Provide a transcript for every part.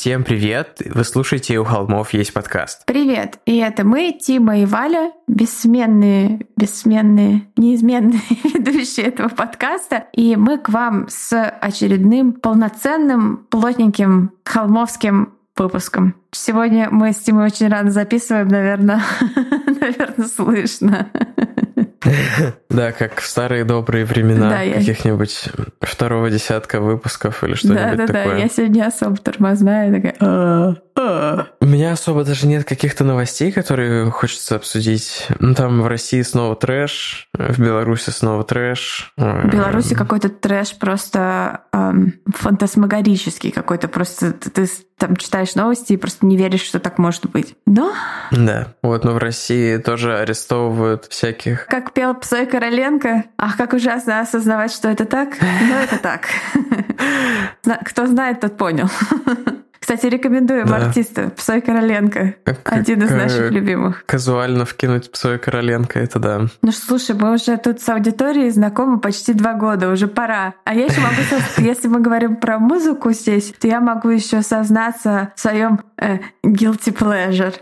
Всем привет! Вы слушаете «У холмов есть подкаст». Привет! И это мы, Тима и Валя, бессменные, бессменные, неизменные ведущие этого подкаста. И мы к вам с очередным полноценным, плотненьким холмовским выпуском. Сегодня мы с Тимой очень рано записываем, наверное, наверное, слышно. Да, как в старые добрые времена каких-нибудь второго десятка выпусков или что-нибудь такое. Да-да-да, я сегодня особо тормозная, такая... «А, а». У меня особо даже нет каких-то новостей, которые хочется обсудить. Ну, там в России снова трэш, в Беларуси снова трэш. В Беларуси какой-то трэш просто эм, фантасмагорический какой-то. Просто ты там читаешь новости и просто не веришь, что так может быть. Но... Да, вот, но в России тоже арестовывают всяких... Как пел Псой Короленко. Ах, как ужасно осознавать, что это так. Но это так. Кто знает, тот понял. Кстати, рекомендуем да. артиста Псой Короленко. Как, один из наших любимых. Казуально вкинуть Псой Короленко, это да. Ну что, слушай, мы уже тут с аудиторией знакомы почти два года, уже пора. А я еще могу, если мы говорим про музыку здесь, то я могу еще сознаться в своем э, guilty pleasure.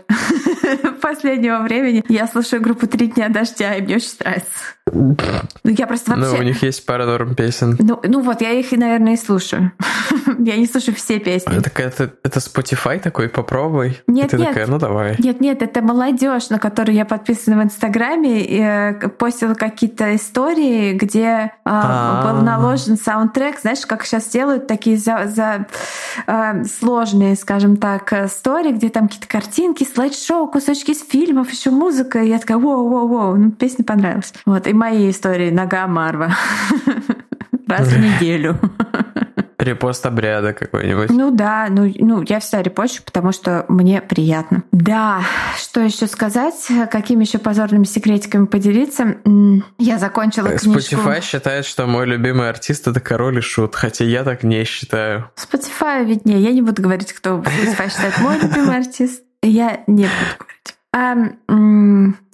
Последнего времени я слушаю группу «Три дня дождя», и мне очень нравится. Ну, я просто вообще... Ну, у них есть пара норм песен. Ну, ну вот, я их, наверное, и слушаю. я не слушаю все песни. Это, это, это Spotify такой, попробуй. Нет, и ты нет. такая, ну давай. Нет, нет, это молодежь, на которую я подписана в Инстаграме, и э, постила какие-то истории, где э, был наложен саундтрек. Знаешь, как сейчас делают такие за, за э, сложные, скажем так, истории, где там какие-то картинки, слайд-шоу, кусочки из фильмов, еще музыка. И я такая, воу-воу-воу, ну, песня понравилась. Вот, и мои истории «Нога Марва». Раз в неделю. Репост обряда какой-нибудь. Ну да, ну, ну я всегда репощу, потому что мне приятно. Да, что еще сказать? Какими еще позорными секретиками поделиться? Я закончила э, книжку. Spotify считает, что мой любимый артист это король и шут, хотя я так не считаю. Spotify виднее. Я не буду говорить, кто Spotify считает мой любимый артист. Я не буду говорить. А,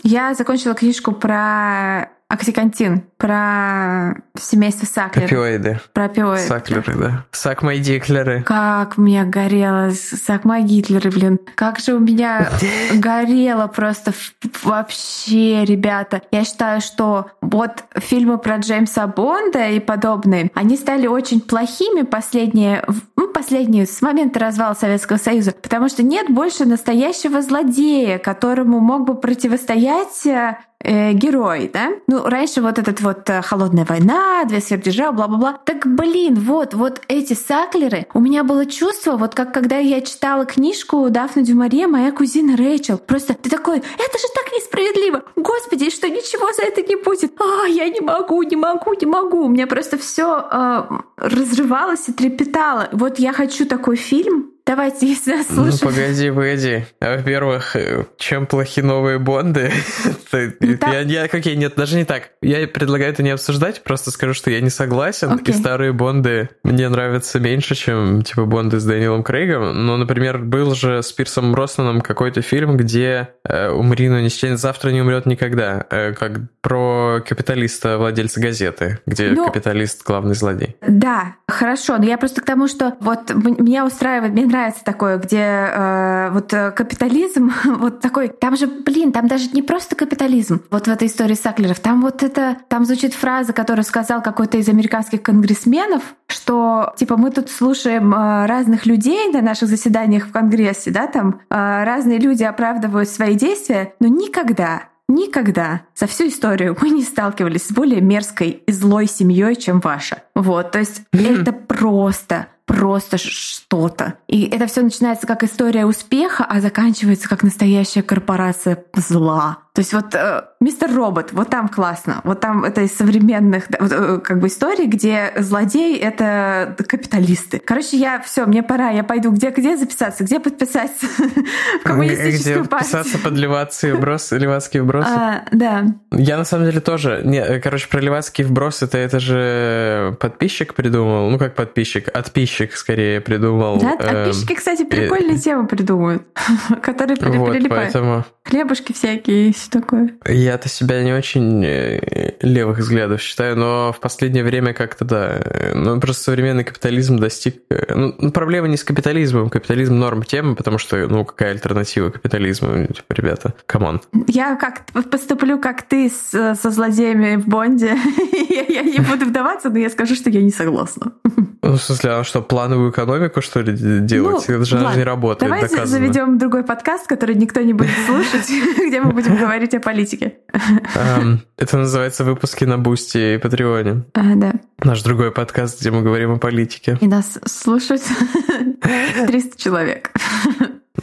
я закончила книжку про Оксикантин про семейство Саклер. Опиоиды. Про опиоиды. Саклеры, да. Сак мои Диклеры. Как мне горело. Сак мои Гитлеры, блин. Как же у меня горело просто вообще, ребята. Я считаю, что вот фильмы про Джеймса Бонда и подобные, они стали очень плохими последние, ну, последние с момента развала Советского Союза, потому что нет больше настоящего злодея, которому мог бы противостоять э, герой, да? Ну, раньше вот этот вот э, «Холодная война», «Две сверхдержавы», бла-бла-бла. Так, блин, вот, вот эти саклеры, у меня было чувство, вот как когда я читала книжку Дафна Дюмаре «Моя кузина Рэйчел». Просто ты такой, это же так несправедливо! Господи, что ничего за это не будет! А, я не могу, не могу, не могу! У меня просто все э, разрывалось и трепетало. Вот я хочу такой фильм, Давайте, если нас Ну, погоди, погоди. Во-первых, э, чем плохи новые Бонды? я, я, окей, нет, даже не так. Я предлагаю это не обсуждать, просто скажу, что я не согласен, okay. и старые Бонды мне нравятся меньше, чем, типа, Бонды с Дэниелом Крейгом. Но, например, был же с Пирсом Роснаном какой-то фильм, где э, «Умри, но не завтра не умрет никогда», э, как про капиталиста, владельца газеты, где ну, капиталист главный злодей. Да, хорошо, но я просто к тому, что вот меня устраивает, мне нравится такое, где э, вот э, капитализм, вот такой, там же, блин, там даже не просто капитализм, вот в этой истории Саклеров, там вот это, там звучит фраза, которую сказал какой-то из американских конгрессменов, что типа мы тут слушаем э, разных людей на наших заседаниях в Конгрессе, да, там э, разные люди оправдывают свои действия, но никогда Никогда за всю историю мы не сталкивались с более мерзкой и злой семьей, чем ваша. Вот, то есть mm-hmm. это просто просто что-то. И это все начинается как история успеха, а заканчивается как настоящая корпорация зла. То есть вот э, Мистер Робот, вот там классно. Вот там это из современных э, как бы историй, где злодей — это капиталисты. Короче, я все, мне пора, я пойду. Где, где записаться? Где подписаться? В коммунистическую где партию. подписаться под левацкие вбросы, левацкие вбросы? А, да. Я на самом деле тоже... Не, короче, про левацкие вбросы это, это же подписчик придумал. Ну, как подписчик, отписчик скорее придумал. Да, эм, подписчики, кстати, прикольные темы придумывают, которые прилипают. поэтому... Хлебушки всякие, все такое. Я-то себя не очень э, левых взглядов считаю, но в последнее время как-то да. Ну, просто современный капитализм достиг... Э, ну, ну, проблема не с капитализмом. Капитализм норм тема, потому что, ну, какая альтернатива капитализму? Типа, ребята, come on. Я как поступлю, как ты с, со злодеями в Бонде. я, не буду вдаваться, но я скажу, что я не согласна. Ну, в смысле, а что, плановую экономику, что ли, делать? Ну, Это же ладно. не работает, Давайте доказано. заведем другой подкаст, который никто не будет слушать, где мы будем говорить о политике. Это называется выпуски на Бусти и Патреоне. А, да. Наш другой подкаст, где мы говорим о политике. И нас слушают 300 человек.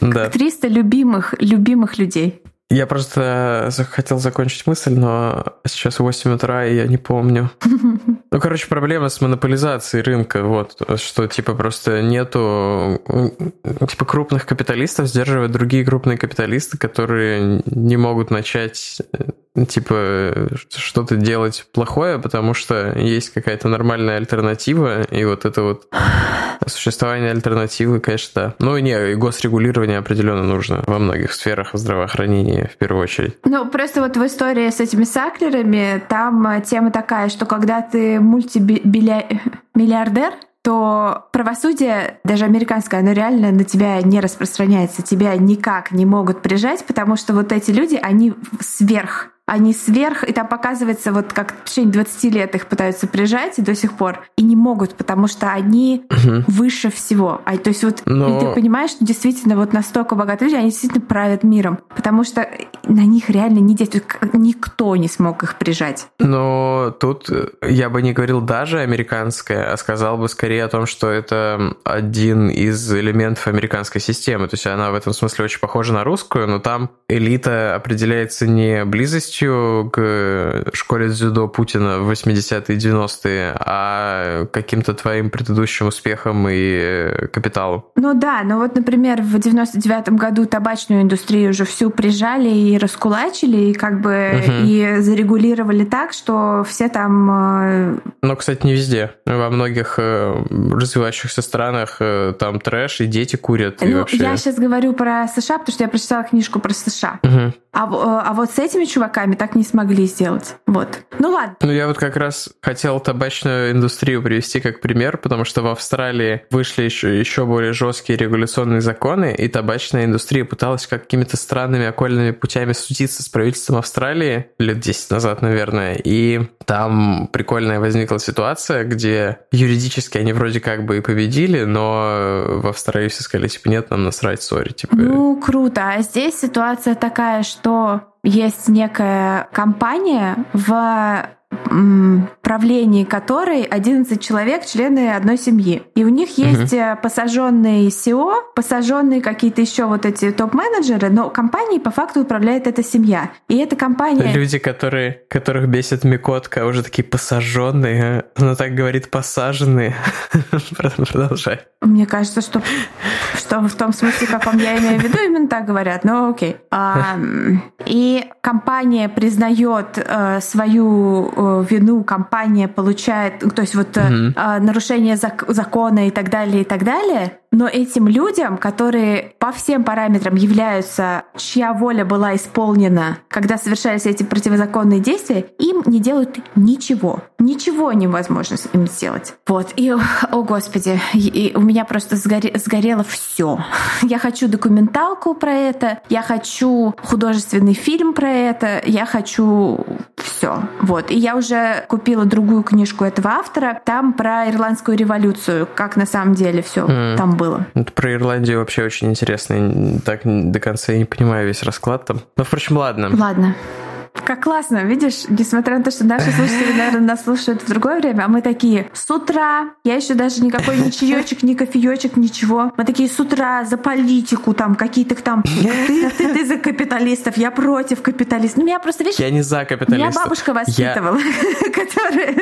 Да. 300 любимых, любимых людей. Я просто хотел закончить мысль, но сейчас 8 утра, и я не помню. Ну, короче, проблема с монополизацией рынка, вот, что, типа, просто нету, типа, крупных капиталистов сдерживают другие крупные капиталисты, которые не могут начать типа что-то делать плохое, потому что есть какая-то нормальная альтернатива, и вот это вот существование альтернативы, конечно, да. Ну не, и госрегулирование определенно нужно во многих сферах здравоохранения в первую очередь. Ну, просто вот в истории с этими саклерами там тема такая, что когда ты мультимиллиардер, то правосудие, даже американское, оно реально на тебя не распространяется. Тебя никак не могут прижать, потому что вот эти люди, они сверх они сверх, и там показывается, вот как в течение 20 лет их пытаются прижать и до сих пор, и не могут, потому что они угу. выше всего. А, то есть вот Но... ты понимаешь, что действительно вот настолько богатые люди, они действительно правят миром, потому что на них реально не действует, никто не смог их прижать. Но тут я бы не говорил даже американское, а сказал бы скорее о том, что это один из элементов американской системы. То есть она в этом смысле очень похожа на русскую, но там элита определяется не близостью близостью к школе дзюдо Путина в 80-е и 90-е, а каким-то твоим предыдущим успехом и капиталом. Ну да, но вот, например, в 99-м году табачную индустрию уже всю прижали и раскулачили, и как бы угу. и зарегулировали так, что все там... Э, ну, кстати, не везде. Во многих э, развивающихся странах э, там трэш, и дети курят. Ну, и вообще... я сейчас говорю про США, потому что я прочитала книжку про США. Угу. А, а вот с этими чуваками так не смогли сделать. Вот. Ну ладно. Ну я вот как раз хотел табачную индустрию привести как пример, потому что в Австралии вышли еще, еще более жесткие регуляционные законы, и табачная индустрия пыталась какими-то странными окольными путями судиться с правительством Австралии лет 10 назад, наверное. И там прикольная возникла ситуация, где юридически они вроде как бы и победили, но в Австралии все сказали, типа, нет, нам насрать, сори. Типа... Ну, круто. А здесь ситуация такая, что есть некая компания в правлении которой 11 человек, члены одной семьи. И у них есть угу. посаженные SEO, посаженные какие-то еще вот эти топ-менеджеры, но компанией по факту управляет эта семья. И эта компания... Люди, которые, которых бесит Микотка, уже такие посаженные. А? Она так говорит посаженные. Продолжай. Мне кажется, что, что в том смысле, каком я имею в виду, именно так говорят. Но окей. А, и компания признает а, свою Э, вину компания получает, то есть вот угу. нарушение зак- закона и так далее, и так далее, но этим людям, которые по всем параметрам являются, чья воля была исполнена, когда совершались эти противозаконные действия, им не делают ничего. Ничего невозможно им сделать. Вот. И, о господи, и, у меня просто сгоре, сгорело все. Я хочу документалку про это, я хочу художественный фильм про это, я хочу все. Вот. И я уже купила другую книжку этого автора, там про ирландскую революцию, как на самом деле все mm. там было. Это про Ирландию вообще очень интересно. Так до конца я не понимаю весь расклад там. Но, впрочем, ладно. Ладно. Как классно, видишь, несмотря на то, что наши слушатели, наверное, нас слушают в другое время, а мы такие с утра, я еще даже никакой ни чаечек, ни кофеечек, ничего. Мы такие с утра за политику, там какие-то там, ты, ты, ты за капиталистов, я против капиталистов. Ну, меня просто, видишь, я не за капиталистов. Меня бабушка воспитывала, я... которая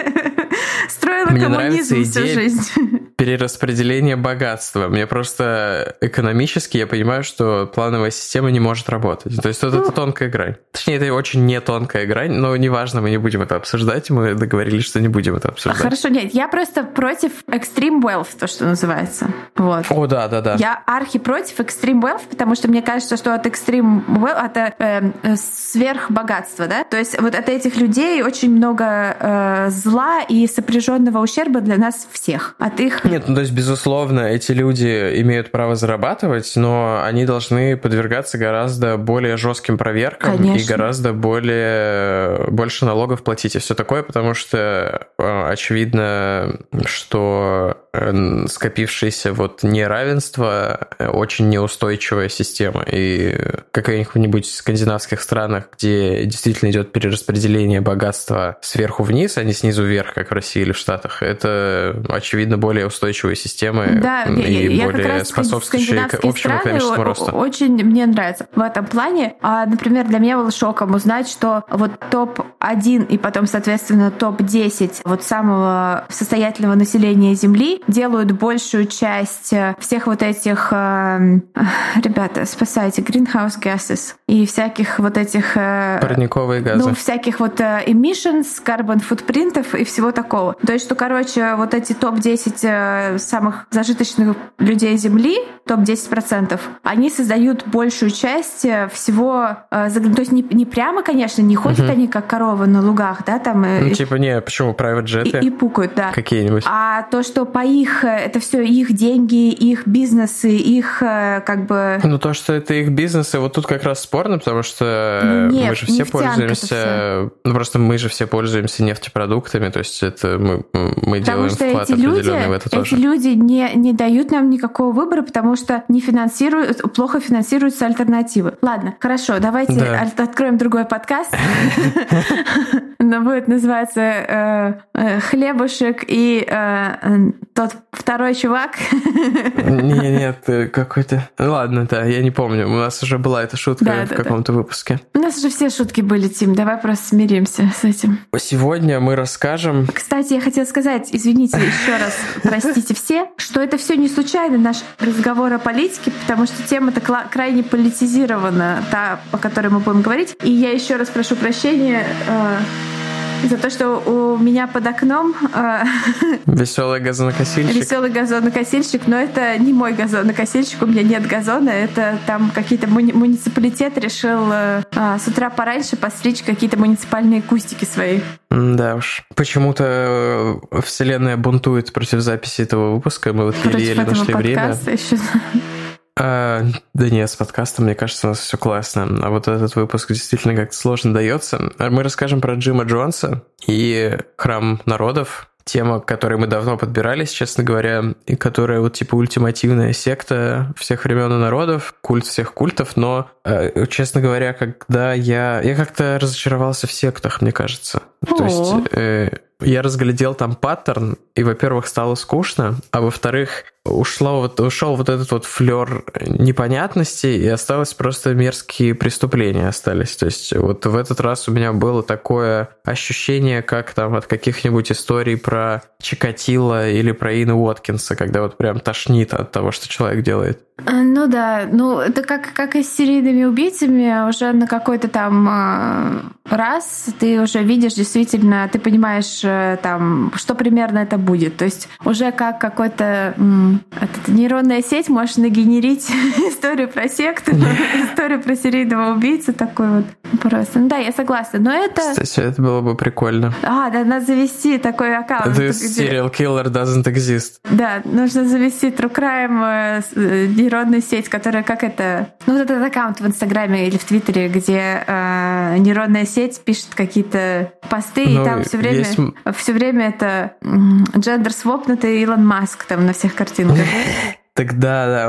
строила Мне коммунизм всю жизнь перераспределение богатства. Мне просто экономически я понимаю, что плановая система не может работать. То есть ну, это тонкая грань. Точнее, это очень не тонкая грань, но неважно, мы не будем это обсуждать. Мы договорились, что не будем это обсуждать. Хорошо, нет, я просто против extreme wealth, то, что называется. Вот. О, да, да, да. Я архи против extreme wealth, потому что мне кажется, что от extreme wealth это э, сверхбогатство, да? То есть вот от этих людей очень много э, зла и сопряженного ущерба для нас всех. От их нет, ну то есть, безусловно, эти люди имеют право зарабатывать, но они должны подвергаться гораздо более жестким проверкам Конечно. и гораздо более больше налогов платить и все такое, потому что э, очевидно, что э, скопившееся вот неравенство э, очень неустойчивая система. И каких-нибудь скандинавских странах, где действительно идет перераспределение богатства сверху вниз, а не снизу вверх, как в России или в Штатах, это, очевидно, более устойчивые системы да, и я более раз способствующие общему экономическому росту. Очень мне нравится в этом плане. А, например, для меня было шоком узнать, что вот топ-1 и потом, соответственно, топ-10 вот самого состоятельного населения Земли делают большую часть э, всех вот этих э, ребята, спасайте, greenhouse gases и всяких вот этих... Э, Парниковые газы. Ну, всяких вот emissions, carbon футпринтов и всего такого. То есть, что, короче, вот эти топ-10 самых зажиточных людей Земли, топ-10%, они создают большую часть э, всего, э, то есть не, не прямо, конечно, не ходят угу. они как коровы на лугах, да, там... Э, ну, типа, не, почему, private джеты? И, и пукают, да. Какие-нибудь. А то, что по их, это все их деньги, их бизнесы, их как бы... Ну, то, что это их бизнесы, вот тут как раз спорно, потому что Нет, мы же все пользуемся... Ну, просто мы же все пользуемся нефтепродуктами, то есть это мы, мы делаем вклад определенный в это тоже. Эти люди не, не дают нам никакого выбора, потому что не финансируют, плохо финансируются альтернативы. Ладно, хорошо, давайте да. откроем другой подкаст. Но будет называться э, э, «Хлебушек и э, тот второй чувак». Не, нет, какой-то... Ладно, да, я не помню. У нас уже была эта шутка в каком-то выпуске. У нас уже все шутки были, Тим. Давай просто смиримся с этим. Сегодня мы расскажем... Кстати, я хотела сказать, извините еще раз, простите все, что это все не случайно наш разговор о политике, потому что тема-то крайне политизирована, та, о которой мы будем говорить. И я еще раз прошу прощения э, за то, что у меня под окном э, веселый газонокосильщик. Веселый газонокосильщик, но это не мой газонокосильщик, у меня нет газона, это там какие-то муни- муниципалитет решил э, э, с утра пораньше постричь какие-то муниципальные кустики свои. Да уж. Почему-то э, вселенная бунтует против записи этого выпуска. Мы вот еле-еле нашли время. Еще. А, да нет, с подкастом, мне кажется, у нас все классно. А вот этот выпуск действительно как-то сложно дается. Мы расскажем про Джима Джонса и Храм народов, тема, к которой мы давно подбирались, честно говоря, и которая вот типа ультимативная секта всех времен и народов, культ всех культов, но, э, честно говоря, когда я... Я как-то разочаровался в сектах, мне кажется. О-о-о. То есть... Э, я разглядел там паттерн, и, во-первых, стало скучно, а во-вторых, ушло вот, ушел вот этот вот флер непонятности, и осталось просто мерзкие преступления остались. То есть вот в этот раз у меня было такое ощущение, как там от каких-нибудь историй про Чикатило или про Ина Уоткинса, когда вот прям тошнит от того, что человек делает. А, ну да, ну это как, как и с серийными убийцами, уже на какой-то там а, раз ты уже видишь действительно, ты понимаешь э, там, что примерно это будет. То есть уже как какой-то эта нейронная сеть можешь нагенерить историю про секту, историю про серийного убийцу такой вот просто. Ну да, я согласна, но это... Кстати, это было бы прикольно. А, да, надо завести такой аккаунт. Где... serial killer doesn't exist. Да, нужно завести True Crime э, э, нейронную сеть, которая как это... Ну, вот этот аккаунт в Инстаграме или в Твиттере, где э, нейронная сеть пишет какие-то посты, ну, и там все время, есть... все время это джендер свопнутый Илон Маск там на всех картинках. Так да, да,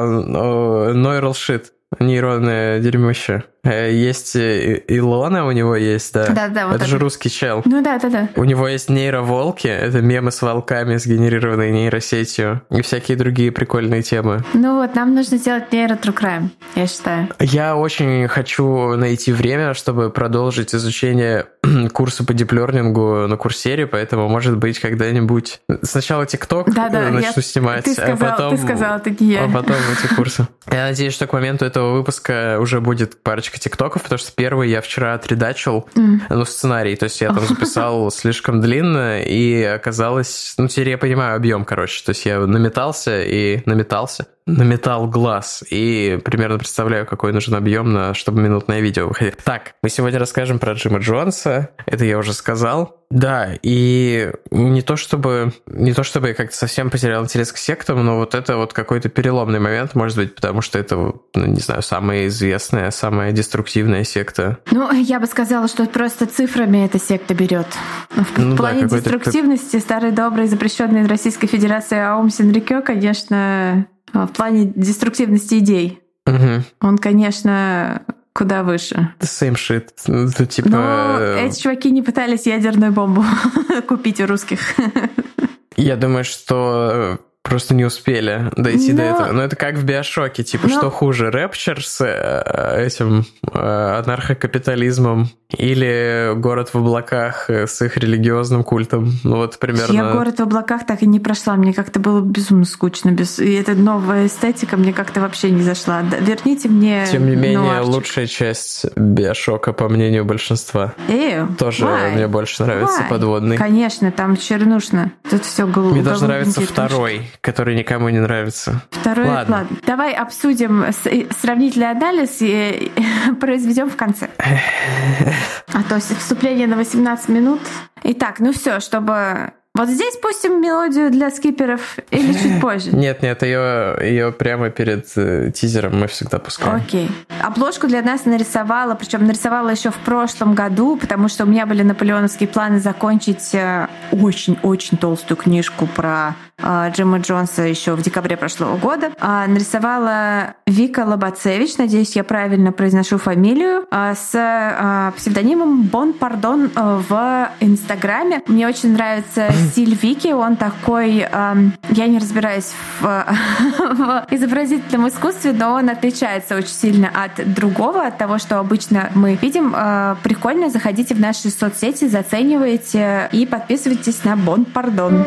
neural shit, нейронное дерьмище. Э, есть э, Илона, у него есть, да. Да, да, вот это, это же русский чел. Ну да, да, да. У него есть нейроволки, это мемы с волками, сгенерированные нейросетью, и всякие другие прикольные темы. Ну вот, нам нужно сделать нейро Crime, я считаю. Я очень хочу найти время, чтобы продолжить изучение курса по диплернингу на курсере, поэтому, может быть, когда-нибудь сначала ТикТок да, да, начну я... снимать, ты сказал, а потом... Ты сказал, я. А потом эти курсы. Я надеюсь, что к моменту этого выпуска уже будет парочка ТикТоков, потому что первый я вчера отредачил, mm. ну, сценарий, то есть я там записал слишком длинно, и оказалось... Ну, теперь я понимаю объем, короче, то есть я наметался и наметался на металл глаз и примерно представляю, какой нужен объем, на, чтобы минутное видео выходило. Так, мы сегодня расскажем про Джима Джонса, это я уже сказал. Да, и не то чтобы не то чтобы я как-то совсем потерял интерес к сектам, но вот это вот какой-то переломный момент, может быть, потому что это, ну, не знаю, самая известная, самая деструктивная секта. Ну, я бы сказала, что просто цифрами эта секта берет. В ну, плане да, деструктивности старый добрый запрещенный Российской Федерации Аум Синрикё, конечно, в плане деструктивности идей. Угу. Он, конечно, куда выше. Same shit. Ну, типа... Но эти чуваки не пытались ядерную бомбу купить у русских. Я думаю, что просто не успели дойти Но... до этого. Но это как в Биошоке, типа, Но... что хуже, рэпчер с э, этим э, анархокапитализмом или город в облаках с их религиозным культом? Ну вот примерно... Я город в облаках так и не прошла, мне как-то было безумно скучно. Без... И эта новая эстетика мне как-то вообще не зашла. Верните мне Тем не менее, нуарчик. лучшая часть Биошока, по мнению большинства. Эю, Тоже why? мне больше нравится why? подводный. Конечно, там чернушно. Тут все голубое. Мне даже нравится второй который никому не нравится. Второй, ладно. ладно. Давай обсудим сравнительный анализ и произведем в конце. А то вступление на 18 минут. Итак, ну все, чтобы вот здесь пустим мелодию для скиперов или чуть позже? Нет, нет, ее, ее прямо перед э, тизером мы всегда пускаем. Окей. Обложку для нас нарисовала, причем нарисовала еще в прошлом году, потому что у меня были наполеоновские планы закончить э, очень-очень толстую книжку про Джима Джонса еще в декабре прошлого года. А, нарисовала Вика Лобацевич, надеюсь, я правильно произношу фамилию, с псевдонимом Бон Пардон в Инстаграме. Мне очень нравится стиль Вики, он такой, я не разбираюсь в, в изобразительном искусстве, но он отличается очень сильно от другого, от того, что обычно мы видим. Прикольно, заходите в наши соцсети, заценивайте и подписывайтесь на Бон Пардон.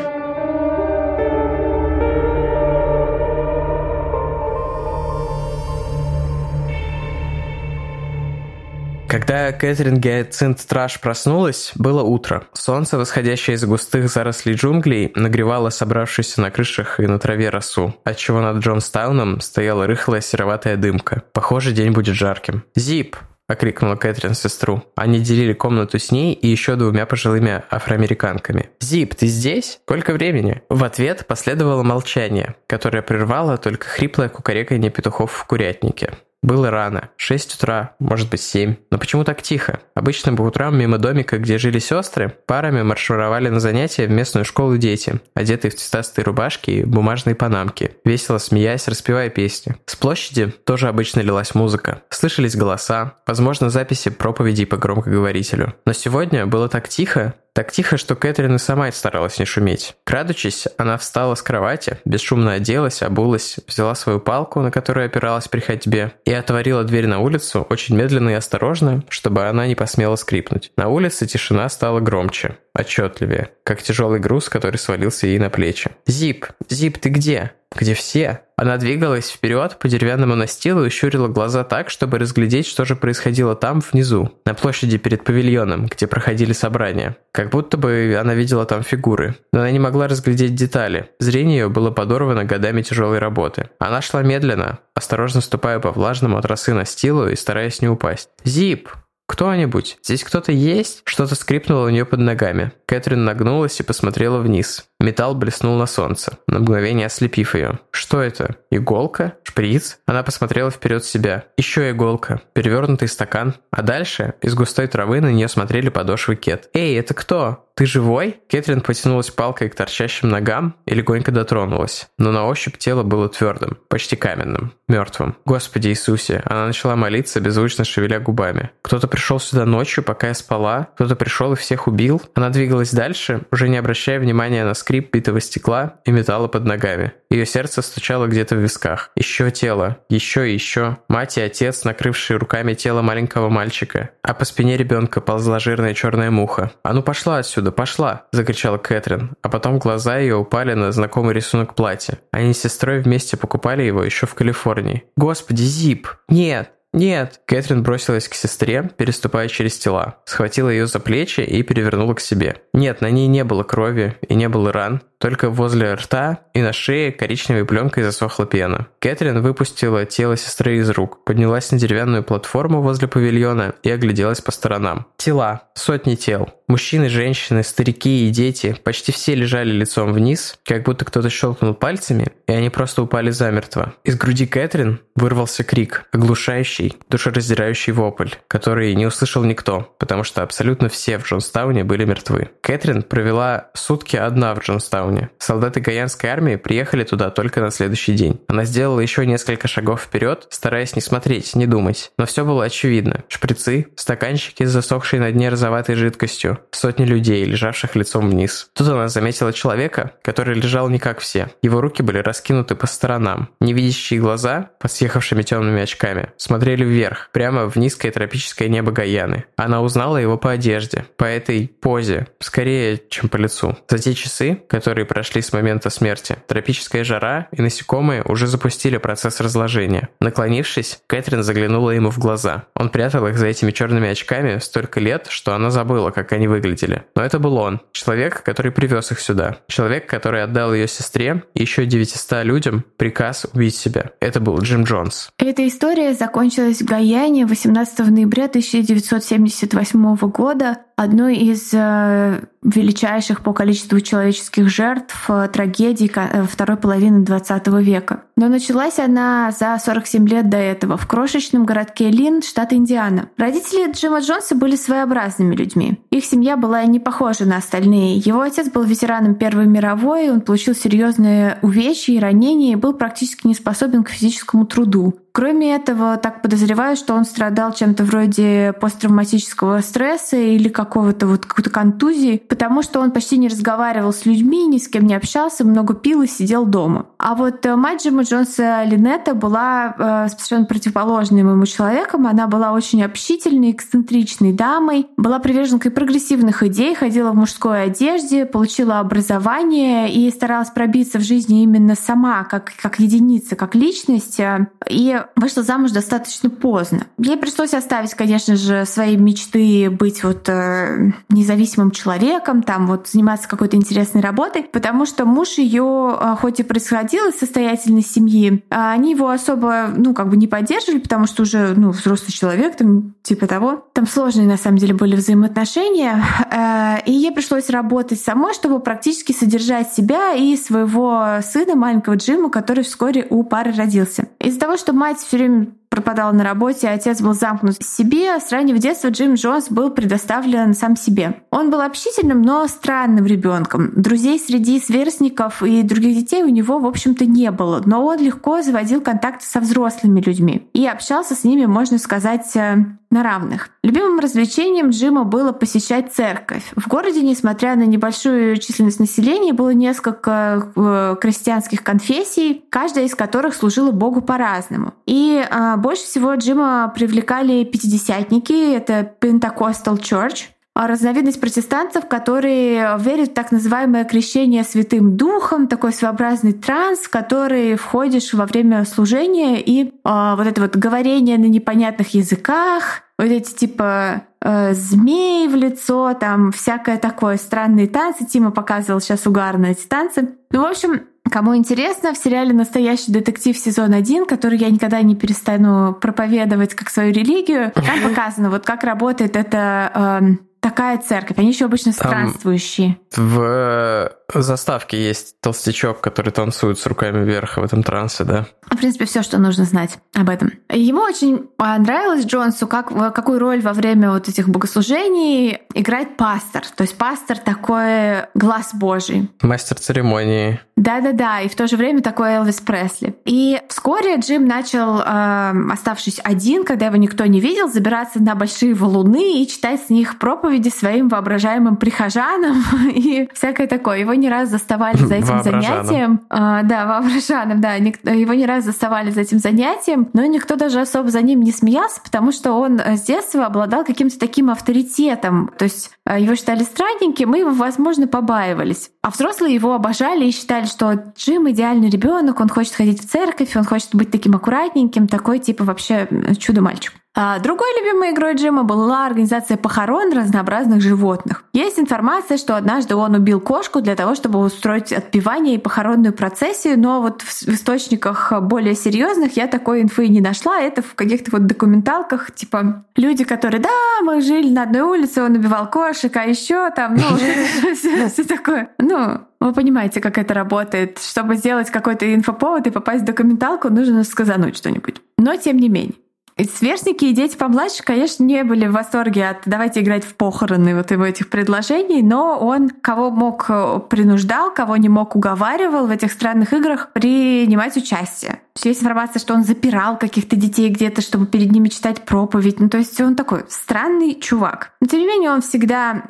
Когда Кэтрин Гиацинт Траш проснулась, было утро. Солнце, восходящее из густых зарослей джунглей, нагревало собравшуюся на крышах и на траве росу, отчего над Джонстауном стояла рыхлая сероватая дымка. Похоже, день будет жарким. «Зип!» — окрикнула Кэтрин сестру. Они делили комнату с ней и еще двумя пожилыми афроамериканками. «Зип, ты здесь? Сколько времени?» В ответ последовало молчание, которое прервало только хриплое кукареканье петухов в курятнике. Было рано, 6 утра, может быть 7. Но почему так тихо? Обычно по утрам мимо домика, где жили сестры, парами маршировали на занятия в местную школу дети, одетые в цветастые рубашки и бумажные панамки, весело смеясь, распевая песни. С площади тоже обычно лилась музыка. Слышались голоса, возможно, записи проповедей по громкоговорителю. Но сегодня было так тихо, так тихо, что Кэтрин и сама старалась не шуметь. Крадучись, она встала с кровати, бесшумно оделась, обулась, взяла свою палку, на которую опиралась при ходьбе, и отворила дверь на улицу очень медленно и осторожно, чтобы она не посмела скрипнуть. На улице тишина стала громче, отчетливее, как тяжелый груз, который свалился ей на плечи. «Зип! Зип, ты где?» «Где все?» Она двигалась вперед по деревянному настилу и щурила глаза так, чтобы разглядеть, что же происходило там, внизу, на площади перед павильоном, где проходили собрания. Как будто бы она видела там фигуры, но она не могла разглядеть детали. Зрение ее было подорвано годами тяжелой работы. Она шла медленно, осторожно ступая по влажному от росы настилу и стараясь не упасть. «Зип!» «Кто-нибудь? Здесь кто-то есть?» Что-то скрипнуло у нее под ногами. Кэтрин нагнулась и посмотрела вниз. Металл блеснул на солнце, на мгновение ослепив ее. «Что это? Иголка?» шприц, она посмотрела вперед себя. Еще иголка, перевернутый стакан, а дальше из густой травы на нее смотрели подошвы кет. «Эй, это кто?» «Ты живой?» Кэтрин потянулась палкой к торчащим ногам и легонько дотронулась. Но на ощупь тело было твердым, почти каменным, мертвым. «Господи Иисусе!» Она начала молиться, беззвучно шевеля губами. «Кто-то пришел сюда ночью, пока я спала? Кто-то пришел и всех убил?» Она двигалась дальше, уже не обращая внимания на скрип битого стекла и металла под ногами. Ее сердце стучало где-то в висках. Еще тело. Еще и еще. Мать и отец, накрывшие руками тело маленького мальчика. А по спине ребенка ползла жирная черная муха. «А ну пошла отсюда, пошла!» – закричала Кэтрин. А потом глаза ее упали на знакомый рисунок платья. Они с сестрой вместе покупали его еще в Калифорнии. «Господи, Зип! Нет! «Нет!» Кэтрин бросилась к сестре, переступая через тела, схватила ее за плечи и перевернула к себе. Нет, на ней не было крови и не было ран, только возле рта и на шее коричневой пленкой засохла пена. Кэтрин выпустила тело сестры из рук, поднялась на деревянную платформу возле павильона и огляделась по сторонам. Тела. Сотни тел. Мужчины, женщины, старики и дети почти все лежали лицом вниз, как будто кто-то щелкнул пальцами, и они просто упали замертво. Из груди Кэтрин вырвался крик, оглушающий, душераздирающий вопль, который не услышал никто, потому что абсолютно все в Джонстауне были мертвы. Кэтрин провела сутки одна в Джонстауне, Джонстауне. Солдаты Гаянской армии приехали туда только на следующий день. Она сделала еще несколько шагов вперед, стараясь не смотреть, не думать. Но все было очевидно. Шприцы, стаканчики с засохшей на дне розоватой жидкостью, сотни людей, лежавших лицом вниз. Тут она заметила человека, который лежал не как все. Его руки были раскинуты по сторонам. Невидящие глаза, под съехавшими темными очками, смотрели вверх, прямо в низкое тропическое небо Гаяны. Она узнала его по одежде, по этой позе, скорее, чем по лицу. За те часы, которые которые прошли с момента смерти. Тропическая жара и насекомые уже запустили процесс разложения. Наклонившись, Кэтрин заглянула ему в глаза. Он прятал их за этими черными очками столько лет, что она забыла, как они выглядели. Но это был он, человек, который привез их сюда. Человек, который отдал ее сестре и еще 900 людям приказ убить себя. Это был Джим Джонс. Эта история закончилась в Гаяне 18 ноября 1978 года одной из э, величайших по количеству человеческих жертв э, трагедий э, второй половины XX века. Но началась она за 47 лет до этого в крошечном городке Лин, штат Индиана. Родители Джима Джонса были своеобразными людьми. Их семья была не похожа на остальные. Его отец был ветераном Первой мировой, он получил серьезные увечья и ранения и был практически не способен к физическому труду. Кроме этого, так подозреваю, что он страдал чем-то вроде посттравматического стресса или какого-то вот какой-то контузии, потому что он почти не разговаривал с людьми, ни с кем не общался, много пил и сидел дома. А вот э, мать Джима Джонса Линетта была э, совершенно противоположным ему человеком. Она была очень общительной, эксцентричной дамой, была приверженкой прогрессивных идей, ходила в мужской одежде, получила образование и старалась пробиться в жизни именно сама, как, как единица, как личность. И вышла замуж достаточно поздно. Ей пришлось оставить, конечно же, свои мечты быть вот э, независимым человеком, там вот заниматься какой-то интересной работой, потому что муж ее, э, хоть и происходил из состоятельной семьи, а они его особо, ну, как бы не поддерживали, потому что уже, ну, взрослый человек, там, типа того. Там сложные, на самом деле, были взаимоотношения. Э, и ей пришлось работать самой, чтобы практически содержать себя и своего сына, маленького Джима, который вскоре у пары родился. Из-за того, что мать мать все время пропадала на работе, отец был замкнут в себе. С раннего детства Джим Джонс был предоставлен сам себе. Он был общительным, но странным ребенком. Друзей среди сверстников и других детей у него, в общем-то, не было. Но он легко заводил контакты со взрослыми людьми и общался с ними, можно сказать, э, на равных. Любимым развлечением Джима было посещать церковь. В городе, несмотря на небольшую численность населения, было несколько э, крестьянских конфессий, каждая из которых служила Богу по-разному. И э, больше всего Джима привлекали пятидесятники, это Pentecostal Church, разновидность протестантов, которые верят в так называемое крещение Святым Духом, такой своеобразный транс, в который входишь во время служения, и э, вот это вот говорение на непонятных языках, вот эти типа э, змеи в лицо, там всякое такое, странные танцы. Тима показывал сейчас угарно эти танцы. Ну, в общем, Кому интересно, в сериале «Настоящий детектив» сезон 1, который я никогда не перестану проповедовать как свою религию, там показано, вот как работает эта э, такая церковь. Они еще обычно странствующие. в заставке есть толстячок, который танцует с руками вверх в этом трансе, да? В принципе, все, что нужно знать об этом. Ему очень понравилось Джонсу, как, какую роль во время вот этих богослужений играет пастор. То есть пастор такой глаз Божий. Мастер церемонии. Да-да-да, и в то же время такой Элвис Пресли. И вскоре Джим начал, э, оставшись один, когда его никто не видел, забираться на большие валуны и читать с них проповеди своим воображаемым прихожанам и всякое такое. Его не раз заставали за этим занятием. Э, да, воображанам, да. Его не раз заставали за этим занятием, но никто даже особо за ним не смеялся, потому что он с детства обладал каким-то таким авторитетом. То есть э, его считали странненьким, его, возможно, побаивались. А взрослые его обожали и считали, что Джим идеальный ребенок, он хочет ходить в церковь, он хочет быть таким аккуратненьким, такой типа вообще чудо-мальчик. А другой любимой игрой Джима была организация похорон разнообразных животных. Есть информация, что однажды он убил кошку для того, чтобы устроить отпевание и похоронную процессию, но вот в источниках более серьезных я такой инфы не нашла. Это в каких-то вот документалках, типа люди, которые, да, мы жили на одной улице, он убивал кошек, а еще там, ну, все такое. Ну, вы понимаете, как это работает. Чтобы сделать какой-то инфоповод и попасть в документалку, нужно сказануть что-нибудь. Но тем не менее. Сверстники и дети помладше, конечно, не были в восторге от «давайте играть в похороны» вот его этих предложений, но он кого мог э, принуждал, кого не мог уговаривал в этих странных играх принимать участие. Есть информация, что он запирал каких-то детей где-то, чтобы перед ними читать проповедь. Ну, то есть он такой странный чувак. Но тем не менее он всегда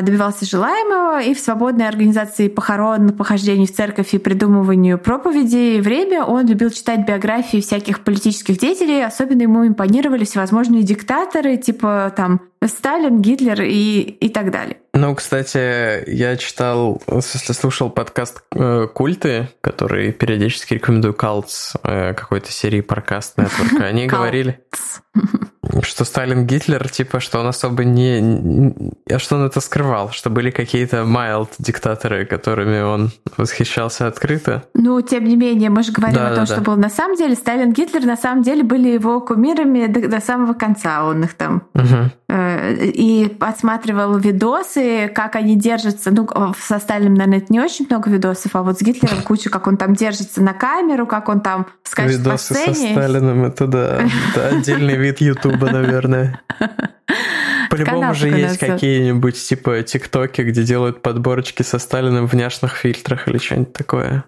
э, добивался желаемого и в свободной организации похорон, похождений в церковь и придумыванию проповедей время он любил читать биографии всяких политических деятелей, особенно ему импонировали всевозможные диктаторы, типа там Сталин, Гитлер и, и так далее. Ну, кстати, я читал, если слушал подкаст э, «Культы», который периодически рекомендую Калтс, э, какой-то серии подкаст Network, они говорили, что Сталин Гитлер, типа, что он особо не... А что он это скрывал? Что были какие-то mild диктаторы, которыми он восхищался открыто? Ну, тем не менее, мы же говорим да, о том, да, что да. был на самом деле. Сталин Гитлер на самом деле были его кумирами до, до самого конца. Он их там... Угу и подсматривал видосы, как они держатся. Ну, со Сталиным, наверное, не очень много видосов, а вот с Гитлером куча, как он там держится на камеру, как он там скачет Видосы по сцене. со Сталиным, это да, это отдельный вид Ютуба, наверное. По-любому же есть какие-нибудь типа тиктоки, где делают подборочки со Сталиным в няшных фильтрах или что-нибудь такое.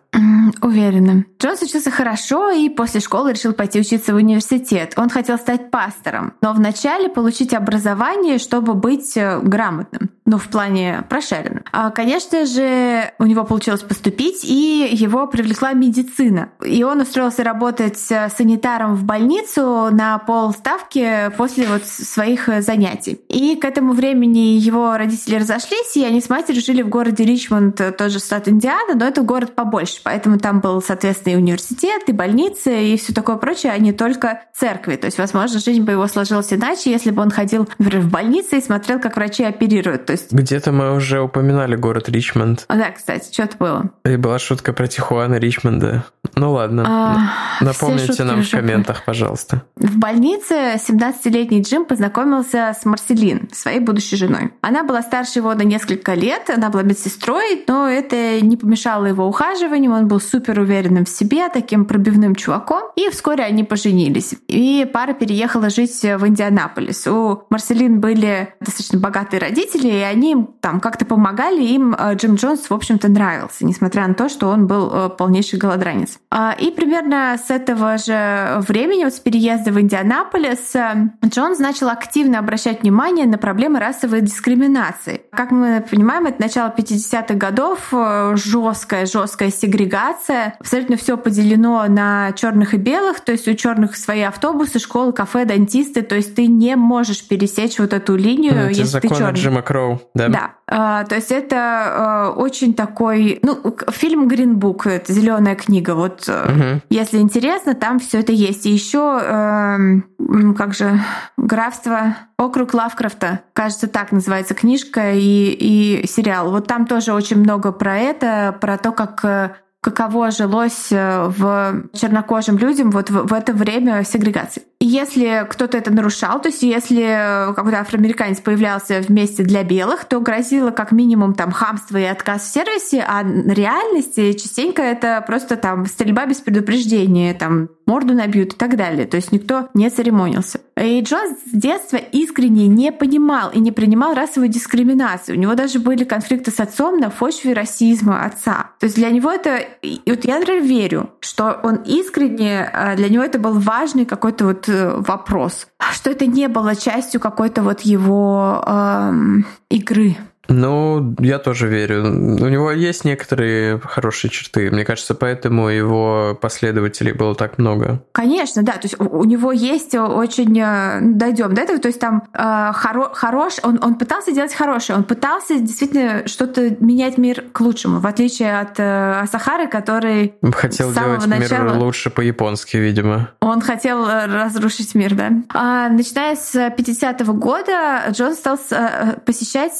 Уверена. Джонс учился хорошо и после школы решил пойти учиться в университет. Он хотел стать пастором, но вначале получить образование, чтобы быть э, грамотным. Ну, в плане прошаренным. А, конечно же, у него получилось поступить, и его привлекла медицина. И он устроился работать э, санитаром в больницу на полставки после вот своих э, занятий. И к этому времени его родители разошлись, и они с матерью жили в городе Ричмонд, тоже штат Индиана, но это город побольше, поэтому там был, соответственно, и университет, и больница, и все такое прочее, а не только церкви. То есть, возможно, жизнь бы его сложилась иначе, если бы он ходил, например, в больницу и смотрел, как врачи оперируют. То есть... Где-то мы уже упоминали город Ричмонд. А, да, кстати, что-то было. И была шутка про Тихуана Ричмонда. Ну ладно, а, напомните нам в комментах, пожалуйста. В больнице 17-летний Джим познакомился с Марселин, своей будущей женой. Она была старше его на несколько лет, она была медсестрой, но это не помешало его ухаживанию, он был супер уверенным в себе, таким пробивным чуваком. И вскоре они поженились. И пара переехала жить в Индианаполис. У Марселин были достаточно богатые родители, и они там как-то помогали. Им э, Джим Джонс, в общем-то, нравился, несмотря на то, что он был э, полнейший голодранец. А, и примерно с этого же времени, вот с переезда в Индианаполис, э, Джонс начал активно обращать внимание на проблемы расовой дискриминации. Как мы понимаем, это начало 50-х годов, жесткая, жесткая сегрегация. Абсолютно все поделено на черных и белых, то есть у черных свои автобусы, школы, кафе, дантисты, то есть ты не можешь пересечь вот эту линию, ну, если ты черный. Джима Кроу, да? Да. А, то есть это а, очень такой, ну, фильм Гринбук, это зеленая книга. Вот, угу. если интересно, там все это есть. И еще, э, как же, графство Округ Лавкрафта, кажется, так называется книжка и, и сериал. Вот там тоже очень много про это, про то, как э, каково жилось э, в чернокожим людям вот в, в это время сегрегации. Если кто-то это нарушал, то есть если какой-то афроамериканец появлялся в месте для белых, то грозило как минимум там хамство и отказ в сервисе, а на реальности частенько это просто там стрельба без предупреждения, там морду набьют и так далее. То есть никто не церемонился. И Джонс с детства искренне не понимал и не принимал расовую дискриминацию. У него даже были конфликты с отцом на почве расизма отца. То есть для него это... И вот я, например, верю, что он искренне... Э, для него это был важный какой-то вот э, вопрос. Что это не было частью какой-то вот его эм, игры. Ну, я тоже верю. У него есть некоторые хорошие черты. Мне кажется, поэтому его последователей было так много. Конечно, да. То есть у него есть очень... Э, Дойдем до этого. То есть там э, хоро, хорош... Он, он пытался делать хорошее. Он пытался действительно что-то менять мир к лучшему, в отличие от э, Сахары, который... Хотел делать начала... мир лучше по-японски, видимо. Он хотел э, разрушить мир, да. А, начиная с 50-го года Джон стал э, посещать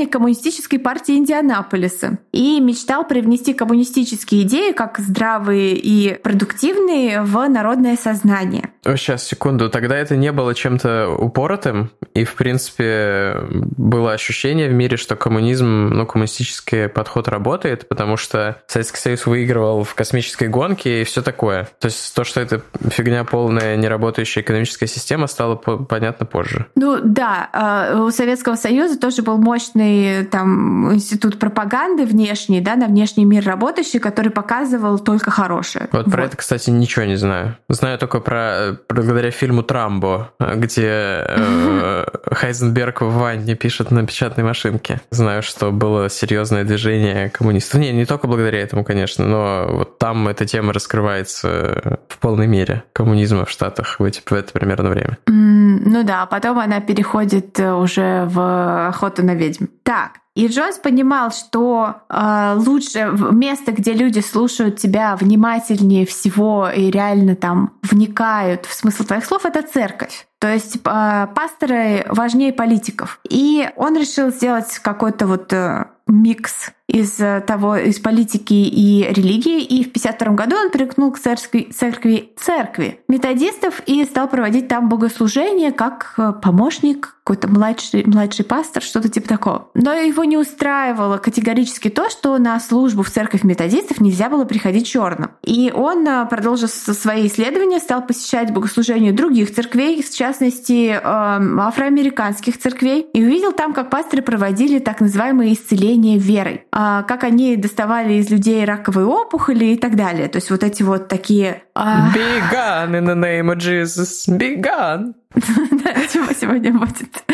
собрания коммунистической партии Индианаполиса и мечтал привнести коммунистические идеи, как здравые и продуктивные, в народное сознание. Сейчас, секунду. Тогда это не было чем-то упоротым, и, в принципе, было ощущение в мире, что коммунизм, ну, коммунистический подход работает, потому что Советский Союз выигрывал в космической гонке и все такое. То есть то, что это фигня полная, неработающая экономическая система, стало понятно позже. Ну да, а, у Советского Союза тоже был мощный там институт пропаганды внешний, да, на внешний мир работающий, который показывал только хорошее. Вот, вот. про это, кстати, ничего не знаю. Знаю только про благодаря фильму Трамбо, где э, Хайзенберг в ванне пишет на печатной машинке. Знаю, что было серьезное движение коммунистов. Не, не только благодаря этому, конечно, но вот там эта тема раскрывается в полной мере коммунизма в Штатах в, эти, в это примерно время. ну да, потом она переходит э, уже в охоту на ведьм. Так, и Джойс понимал, что э, лучше место, где люди слушают тебя внимательнее всего и реально там вникают в смысл твоих слов, это церковь. То есть э, пасторы важнее политиков. И он решил сделать какой-то вот э, микс из э, того, из политики и религии, и в 52 году он примкнул к церкви, церкви, церкви методистов и стал проводить там богослужение как э, помощник, какой-то младший, младший пастор, что-то типа такого. Но его не устраивало категорически то, что на службу в церковь методистов нельзя было приходить черным. И он, э, продолжив свои исследования, стал посещать богослужения других церквей, в частности, эм, афроамериканских церквей, и увидел там, как пасторы проводили так называемые исцеления верой а, как они доставали из людей раковые опухоли и так далее. То есть вот эти вот такие... А... Be gone in the name of Jesus. Be gone. Да, чего сегодня будет.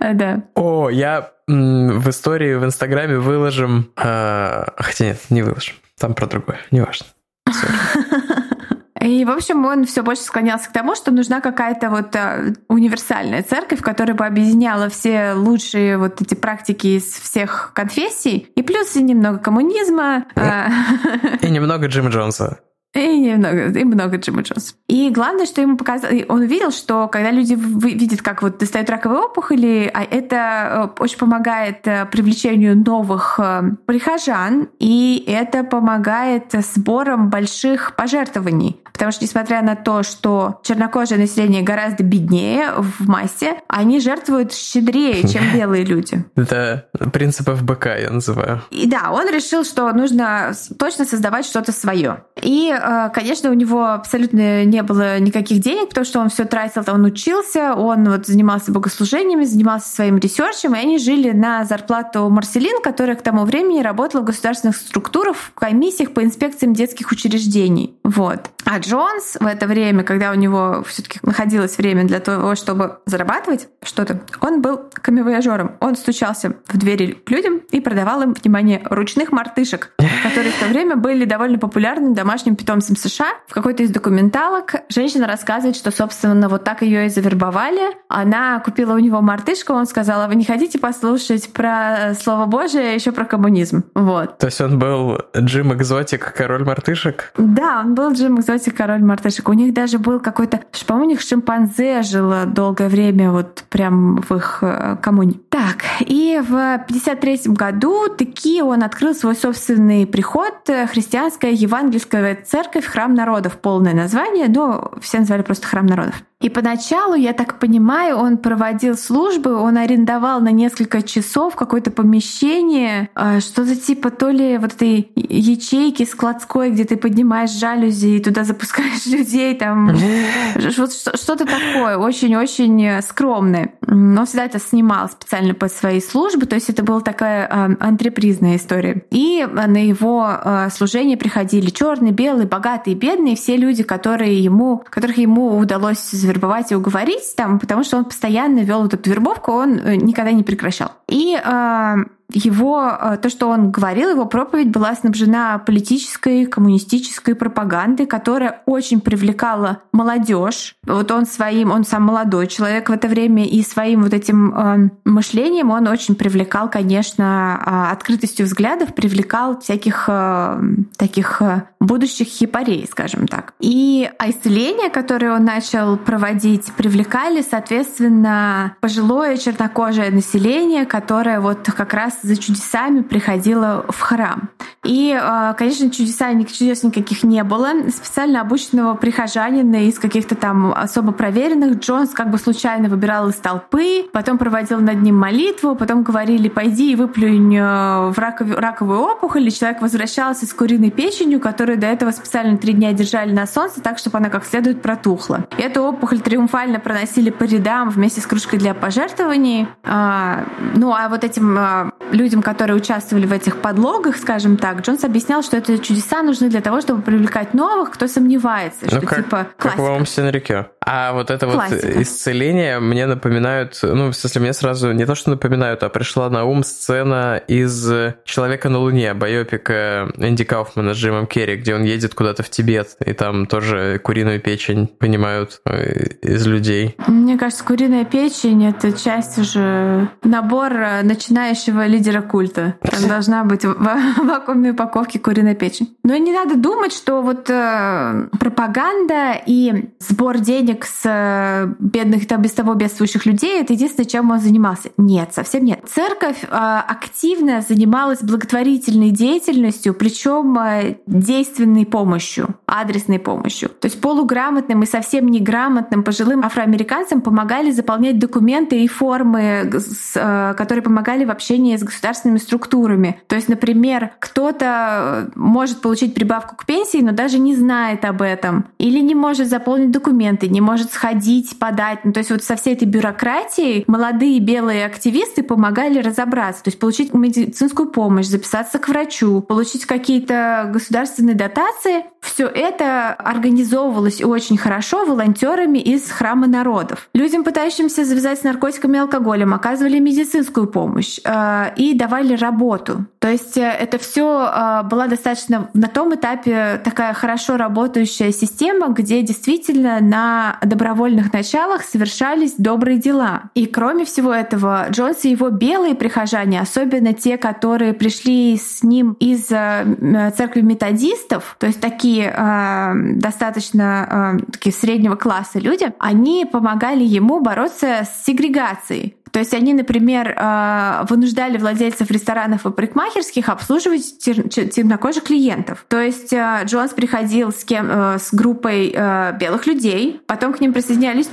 А, да. О, я в истории в Инстаграме выложим... А, хотя нет, не выложим. Там про другое, неважно. И, в общем, он все больше склонялся к тому, что нужна какая-то вот э, универсальная церковь, которая бы объединяла все лучшие вот эти практики из всех конфессий, и плюс и немного коммунизма. И немного Джима Джонса. И немного, и много Джима Джонса. И главное, что ему показал, он увидел, что когда люди видят, как вот достают раковые опухоли, а это э, очень помогает привлечению новых прихожан, и это помогает сборам больших пожертвований. Потому что, несмотря на то, что чернокожее население гораздо беднее в массе, они жертвуют щедрее, чем белые люди. Это принцип ФБК, я называю. И да, он решил, что нужно точно создавать что-то свое. И, э, конечно, у него абсолютно не было никаких денег, потому что он все тратил, он учился, он вот занимался богослужениями, занимался своим ресерчем, и они жили на зарплату Марселин, которая к тому времени работала в государственных структурах, в комиссиях по инспекциям детских учреждений. Вот. А Джонс в это время, когда у него все-таки находилось время для того, чтобы зарабатывать что-то, он был камевояжером. Он стучался в двери к людям и продавал им, внимание, ручных мартышек, которые в то время были довольно популярным домашним питомцем США. В какой-то из документалок женщина рассказывает, что, собственно, вот так ее и завербовали. Она купила у него мартышку, он сказал, а вы не хотите послушать про Слово Божие, еще про коммунизм? Вот. То есть он был Джим Экзотик, король мартышек? Да, он был Джим Экзотик, король мартышек. У них даже был какой-то, по-моему, у них шимпанзе жило долгое время вот прям в их э, коммуне. Так, и в 53 году таки он открыл свой собственный приход, э, христианская евангельская церковь «Храм народов», полное название, но все называли просто «Храм народов». И поначалу, я так понимаю, он проводил службы, он арендовал на несколько часов какое-то помещение, э, что-то типа то ли вот этой ячейки складской, где ты поднимаешь жалюзи и туда запускаешь людей, там что-то такое, очень-очень скромное. Но всегда это снимал специально под свои службы, то есть это была такая э, антрепризная история. И на его служение приходили черные, белые, богатые, бедные, все люди, которые ему, которых ему удалось завербовать и уговорить, там, потому что он постоянно вел эту вербовку, он э, никогда не прекращал. И э, его, э, то, что он говорил, его проповедь была снабжена политической, коммунистической пропагандой, которая очень привлекала молодежь. Вот он своим, он сам молодой человек в это время, и своим вот этим э, мышлением он очень привлекал, конечно, э, открытостью взглядов, привлекал всяких э, таких будущих хипарей, скажем так. И исцеления, которые он начал проводить, привлекали, соответственно, пожилое чернокожее население, которое вот как раз за чудесами приходила в храм. И, а, конечно, чудеса, чудес никаких не было. Специально обученного прихожанина из каких-то там особо проверенных Джонс как бы случайно выбирал из толпы, потом проводил над ним молитву, потом говорили, пойди и выплюнь э, в раковую, раковую опухоль, и человек возвращался с куриной печенью, которую до этого специально три дня держали на солнце, так, чтобы она как следует протухла. И эту опухоль триумфально проносили по рядам вместе с кружкой для пожертвований. А, ну, а вот этим а, людям, которые участвовали в этих подлогах, скажем так, Джонс объяснял, что эти чудеса нужны для того, чтобы привлекать новых, кто сомневается, ну, что как, типа классика. Как в «Омсе реке». А вот это классика. вот исцеление мне напоминают, ну, в смысле, мне сразу не то, что напоминают, а пришла на ум сцена из «Человека на Луне», байопика Энди Кауфмана с Джимом Керри, где он едет куда-то в Тибет, и там тоже куриную печень понимают э, из людей. Мне кажется, куриная печень — это часть уже набор начинающего лидера культа. Там должна быть в вакуумной упаковке куриная печень. Но не надо думать, что вот э, пропаганда и сбор денег с э, бедных, там, без того бедствующих людей — это единственное, чем он занимался. Нет, совсем нет. Церковь э, активно занималась благотворительной деятельностью, причем э, действенной помощью, адресной помощью. То есть полуграмотным и совсем неграмотным пожилым афроамериканцам помогали заполнять документы и формы, э, которые помогали в общении с государственными структурами. То есть, например, кто-то э, может получить прибавку к пенсии, но даже не знает об этом. Или не может заполнить документы, не может сходить, подать. Ну, то есть вот со всей этой бюрократией молодые белые активисты помогали разобраться. То есть получить медицинскую помощь, записаться к врачу, получить какие-то государственные дотации. Все это организовывалось очень хорошо волонтерами из храма народов. Людям, пытающимся завязать с наркотиками и алкоголем, оказывали медицинскую помощь. И давали работу. То есть э, это все э, была достаточно на том этапе такая хорошо работающая система, где действительно на добровольных началах совершались добрые дела. И кроме всего этого, Джонс и его белые прихожане, особенно те, которые пришли с ним из э, церкви методистов, то есть такие достаточно такие среднего класса люди, они помогали ему бороться с сегрегацией. То есть они, например, э, вынуждали владельцев ресторанов и парикмахерских обслуживать темнокожих клиентов. То есть э, Джонс приходил с, кем, э, с группой белых людей, потом к ним присоединялись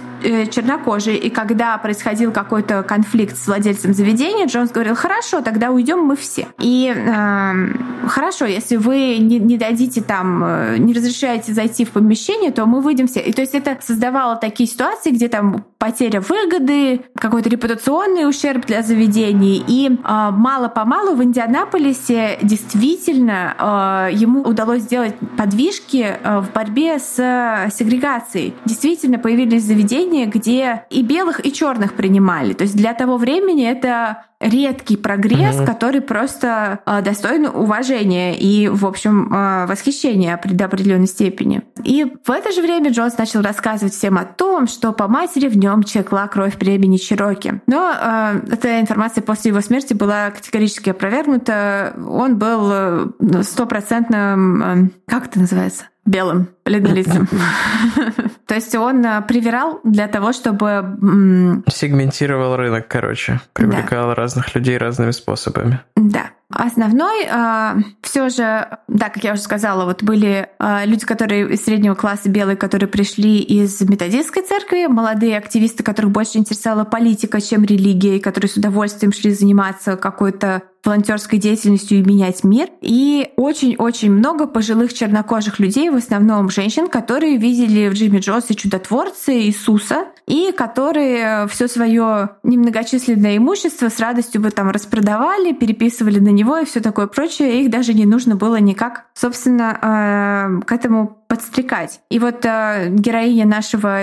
чернокожие, и когда происходил какой-то конфликт с владельцем заведения, Джонс говорил, хорошо, тогда уйдем мы все. И э, хорошо, если вы не, не дадите там, не разрешаете зайти в помещение, то мы выйдем все. И то есть это создавало такие ситуации, где там потеря выгоды, какой-то репутационный ущерб для заведений. И э, мало-помалу в Индианаполисе действительно э, ему удалось сделать подвижки э, в борьбе с э, сегрегацией. Действительно появились заведения, где и белых, и черных принимали. То есть для того времени это редкий прогресс, угу. который просто э, достоин уважения и, в общем, э, восхищения до определенной степени. И в это же время Джонс начал рассказывать всем о том, что по матери в нем текла кровь племени Чироки. Но э, эта информация после его смерти была категорически опровергнута. Он был э, стопроцентным, э, как это называется? белым, бледнолицым. То есть он э, привирал для того, чтобы... Сегментировал рынок, короче. Привлекал разных людей разными способами. Да. Основной э, все же, да, как я уже сказала, вот были э, люди, которые из среднего класса белые, которые пришли из методистской церкви, молодые активисты, которых больше интересовала политика, чем религия, и которые с удовольствием шли заниматься какой-то волонтерской деятельностью и менять мир. И очень-очень много пожилых чернокожих людей, в основном женщин, которые видели в Джимми Джонсе чудотворца Иисуса, и которые все свое немногочисленное имущество с радостью бы там распродавали, переписывали на него и все такое прочее. Их даже не нужно было никак, собственно, э, к этому подстрекать. И вот э, героиня нашего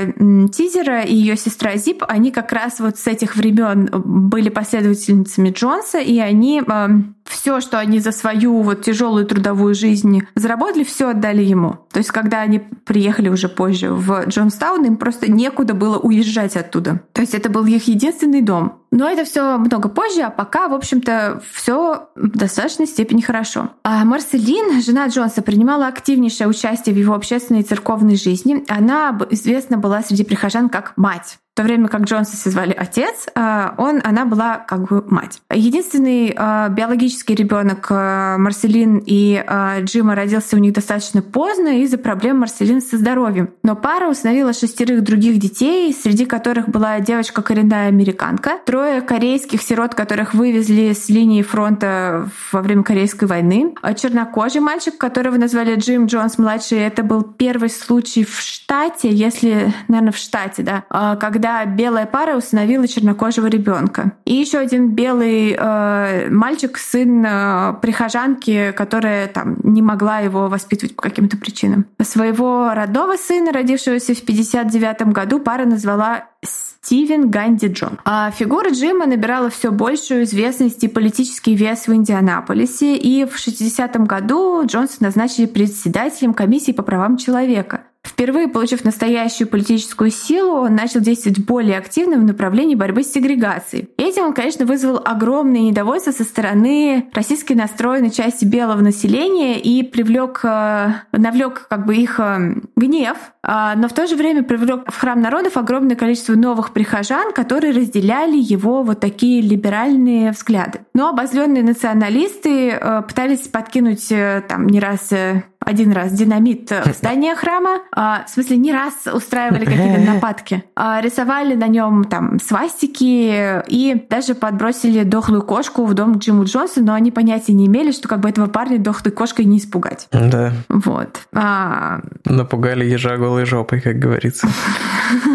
тизера и ее сестра Зип, они как раз вот с этих времен были последовательницами Джонса, и они э, все, что они за свою вот тяжелую трудовую жизнь заработали, все отдали ему. То есть, когда они приехали уже позже в Джонстаун, им просто некуда было уезжать оттуда. То есть, это был их единственный дом. Но это все много позже, а пока, в общем-то, все в достаточной степени хорошо. А Марселин, жена Джонса, принимала активнейшее участие в его общественной и церковной жизни. Она известна была среди прихожан как мать то время как Джонса звали отец, а, он, она была как бы мать. Единственный а, биологический ребенок а, Марселин и Джима родился у них достаточно поздно из-за проблем Марселин со здоровьем. Но пара установила шестерых других детей, среди которых была девочка коренная американка, трое корейских сирот, которых вывезли с линии фронта во время Корейской войны, чернокожий мальчик, которого назвали Джим Джонс младший, это был первый случай в штате, если, наверное, в штате, да, когда когда белая пара установила чернокожего ребенка. И еще один белый э, мальчик, сын э, прихожанки, которая там не могла его воспитывать по каким-то причинам. Своего родного сына, родившегося в 59 году, пара назвала Стивен Ганди Джон. А фигура Джима набирала все большую известность и политический вес в Индианаполисе, и в 60-м году Джонса назначили председателем комиссии по правам человека. Впервые получив настоящую политическую силу, он начал действовать более активно в направлении борьбы с сегрегацией. Этим он, конечно, вызвал огромное недовольство со стороны российской настроенной части белого населения и привлек, э, навлек как бы их э, гнев, а, но в то же время привлек в храм народов огромное количество новых прихожан, которые разделяли его вот такие либеральные взгляды. Но обозленные националисты э, пытались подкинуть там не раз один раз динамит в здание храма, в смысле не раз устраивали какие-то нападки, а, рисовали на нем там свастики и даже подбросили дохлую кошку в дом к Джиму Джонсу, но они понятия не имели, что как бы этого парня дохлой кошкой не испугать. Да. Вот. А... Напугали ежа голой жопой, как говорится.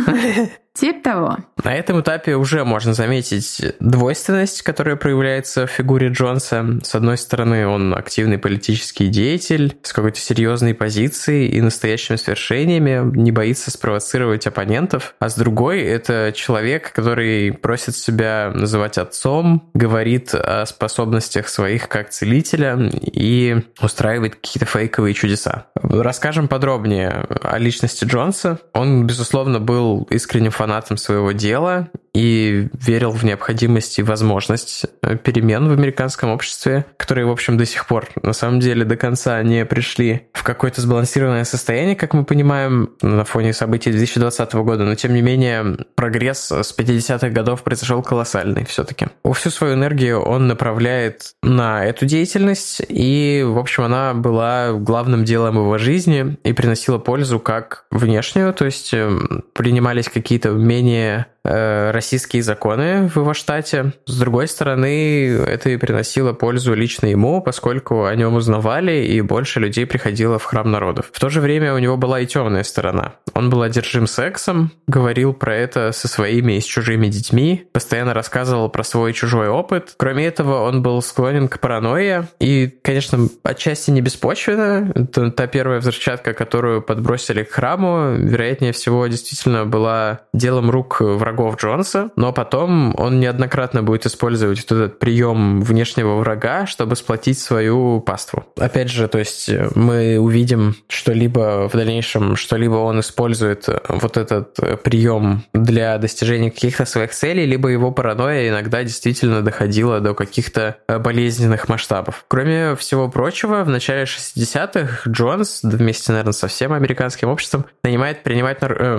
Тип того. На этом этапе уже можно заметить двойственность, которая проявляется в фигуре Джонса. С одной стороны, он активный политический деятель с какой-то серьезной позицией и настоящими свершениями, не боится спровоцировать оппонентов. А с другой, это человек, который просит себя называть отцом, говорит о способностях своих как целителя и устраивает какие-то фейковые чудеса. Расскажем подробнее о личности Джонса. Он, безусловно, был искренним фанатом фанатом своего дела и верил в необходимость и возможность э, перемен в американском обществе, которые, в общем, до сих пор на самом деле до конца не пришли в какое-то сбалансированное состояние, как мы понимаем, на фоне событий 2020 года. Но, тем не менее, прогресс с 50-х годов произошел колоссальный все-таки. Всю свою энергию он направляет на эту деятельность, и, в общем, она была главным делом его жизни и приносила пользу как внешнюю, то есть эм, принимались какие-то менее российские законы в его штате. С другой стороны, это и приносило пользу лично ему, поскольку о нем узнавали, и больше людей приходило в храм народов. В то же время у него была и темная сторона. Он был одержим сексом, говорил про это со своими и с чужими детьми, постоянно рассказывал про свой чужой опыт. Кроме этого, он был склонен к паранойе, и, конечно, отчасти не беспочвенно. Это та первая взрывчатка, которую подбросили к храму, вероятнее всего, действительно была делом рук врагов врагов Джонса, но потом он неоднократно будет использовать вот этот прием внешнего врага, чтобы сплотить свою паству. Опять же, то есть э, мы увидим, что либо в дальнейшем, что-либо он использует э, вот этот э, прием для достижения каких-то своих целей, либо его паранойя иногда действительно доходила до каких-то болезненных масштабов. Кроме всего прочего, в начале 60-х Джонс вместе, наверное, со всем американским обществом нанимает принимать э,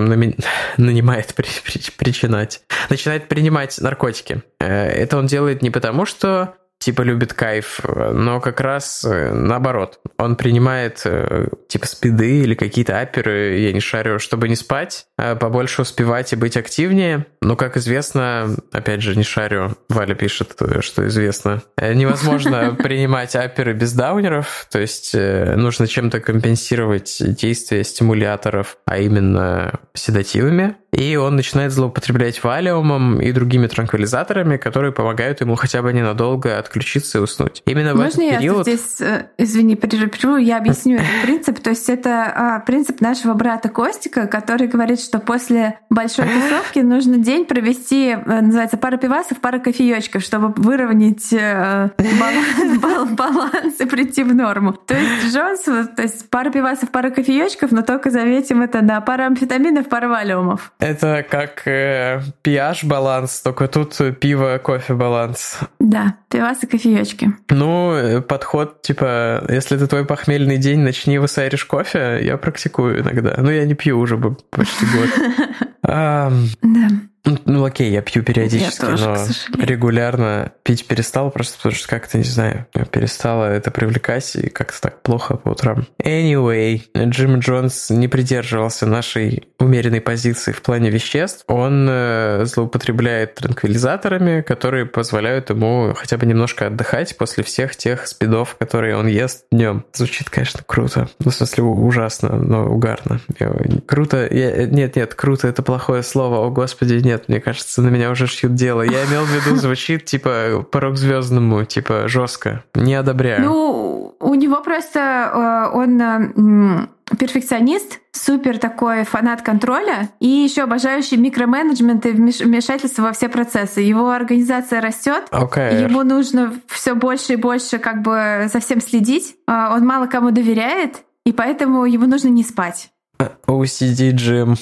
нанимает при... При... причинать начинает принимать наркотики. Э, это он делает не потому, что типа любит кайф, но как раз э, наоборот. Он принимает э, типа спиды или какие-то аперы, я не шарю, чтобы не спать, а побольше успевать и быть активнее. Но, как известно, опять же, не шарю, Валя пишет, что известно, невозможно принимать аперы без даунеров, то есть нужно чем-то компенсировать действие стимуляторов, а именно седативами и он начинает злоупотреблять валиумом и другими транквилизаторами, которые помогают ему хотя бы ненадолго отключиться и уснуть. Именно Можно в этот период... я здесь, э, извини, прерву, я объясню этот принцип. То есть это а, принцип нашего брата Костика, который говорит, что после большой тусовки нужно день провести, э, называется, пара пивасов, пара кофеечков, чтобы выровнять э, баланс и прийти в норму. То есть Джонс, то есть пара пивасов, пара кофеечков, но только заметим это на пара амфетаминов, пара валиумов. Это как э, pH-баланс, только тут пиво, кофе баланс. Да, пивасы, кофеечки. Ну, э, подход, типа, если это твой похмельный день, начни высайришь кофе, я практикую иногда. Ну, я не пью уже почти год. Да. Ну окей, я пью периодически, я тоже, но регулярно пить перестал, просто потому что как-то, не знаю, перестало это привлекать и как-то так плохо по утрам. Anyway, Джим Джонс не придерживался нашей умеренной позиции в плане веществ. Он э, злоупотребляет транквилизаторами, которые позволяют ему хотя бы немножко отдыхать после всех тех спидов, которые он ест днем. Звучит, конечно, круто. Ну, в смысле, ужасно, но угарно. Круто. Я... Нет, нет, круто это плохое слово. О, господи, нет нет, мне кажется, на меня уже шьют дело. Я имел в виду, звучит типа по рок-звездному, типа жестко. Не одобряю. Ну, у него просто э, он э, перфекционист, супер такой фанат контроля и еще обожающий микроменеджмент и вмешательство во все процессы. Его организация растет, okay. ему нужно все больше и больше как бы за всем следить. Э, он мало кому доверяет, и поэтому ему нужно не спать. OCD Джим.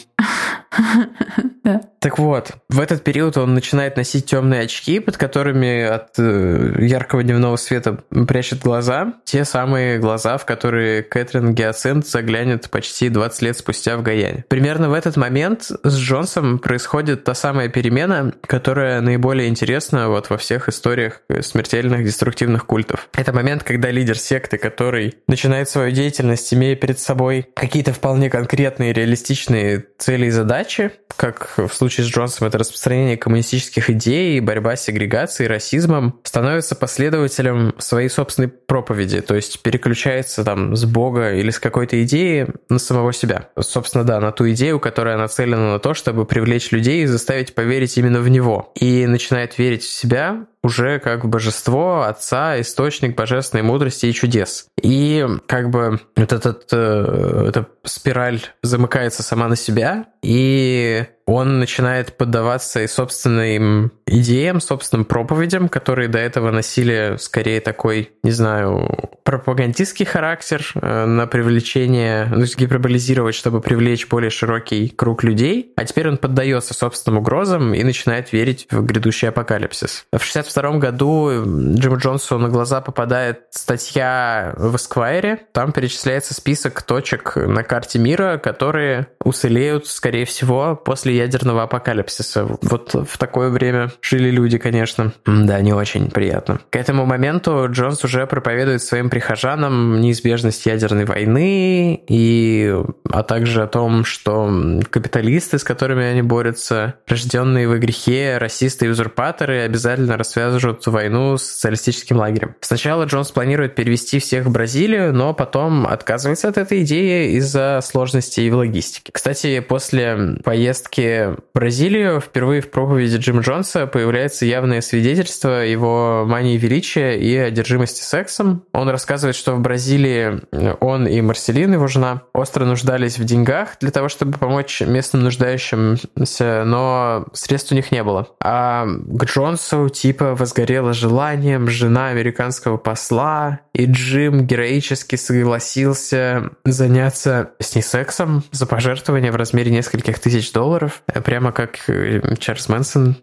Так вот, в этот период он начинает носить темные очки, под которыми от э, яркого дневного света прячет глаза. Те самые глаза, в которые Кэтрин Гиацинт заглянет почти 20 лет спустя в Гаяне. Примерно в этот момент с Джонсом происходит та самая перемена, которая наиболее интересна вот во всех историях смертельных деструктивных культов. Это момент, когда лидер секты, который начинает свою деятельность, имея перед собой какие-то вполне конкретные реалистичные цели и задачи, как в случае с Джонсом это распространение коммунистических идей, борьба с сегрегацией, расизмом, становится последователем своей собственной проповеди, то есть переключается там с Бога или с какой-то идеи на самого себя. Собственно, да, на ту идею, которая нацелена на то, чтобы привлечь людей и заставить поверить именно в него. И начинает верить в себя, уже как божество, отца, источник божественной мудрости и чудес. И как бы вот этот, э, эта спираль замыкается сама на себя, и он начинает поддаваться и собственным идеям, собственным проповедям, которые до этого носили скорее такой, не знаю, пропагандистский характер э, на привлечение, ну, гиперболизировать, чтобы привлечь более широкий круг людей, а теперь он поддается собственным угрозам и начинает верить в грядущий апокалипсис. В 62 году Джиму Джонсу на глаза попадает статья в Esquire, там перечисляется список точек на карте мира, которые уцелеют, скорее всего, после ядерного апокалипсиса. Вот в такое время жили люди, конечно. Да, не очень приятно. К этому моменту Джонс уже проповедует своим прихожанам неизбежность ядерной войны, и, а также о том, что капиталисты, с которыми они борются, рожденные в грехе, расисты и узурпаторы, обязательно расвяжут войну с социалистическим лагерем. Сначала Джонс планирует перевести всех в Бразилию, но потом отказывается от этой идеи из-за сложностей в логистике. Кстати, после поездки в Бразилию впервые в проповеди Джима Джонса появляется явное свидетельство его мании величия и одержимости сексом. Он рассказывает, что в Бразилии он и Марселин, его жена, остро нуждались в деньгах для того, чтобы помочь местным нуждающимся, но средств у них не было. А к Джонсу типа возгорело желанием жена американского посла, и Джим героически согласился заняться с ней сексом за пожертвование в размере нескольких тысяч долларов. Прямо как э, Чарльз Мэнсон.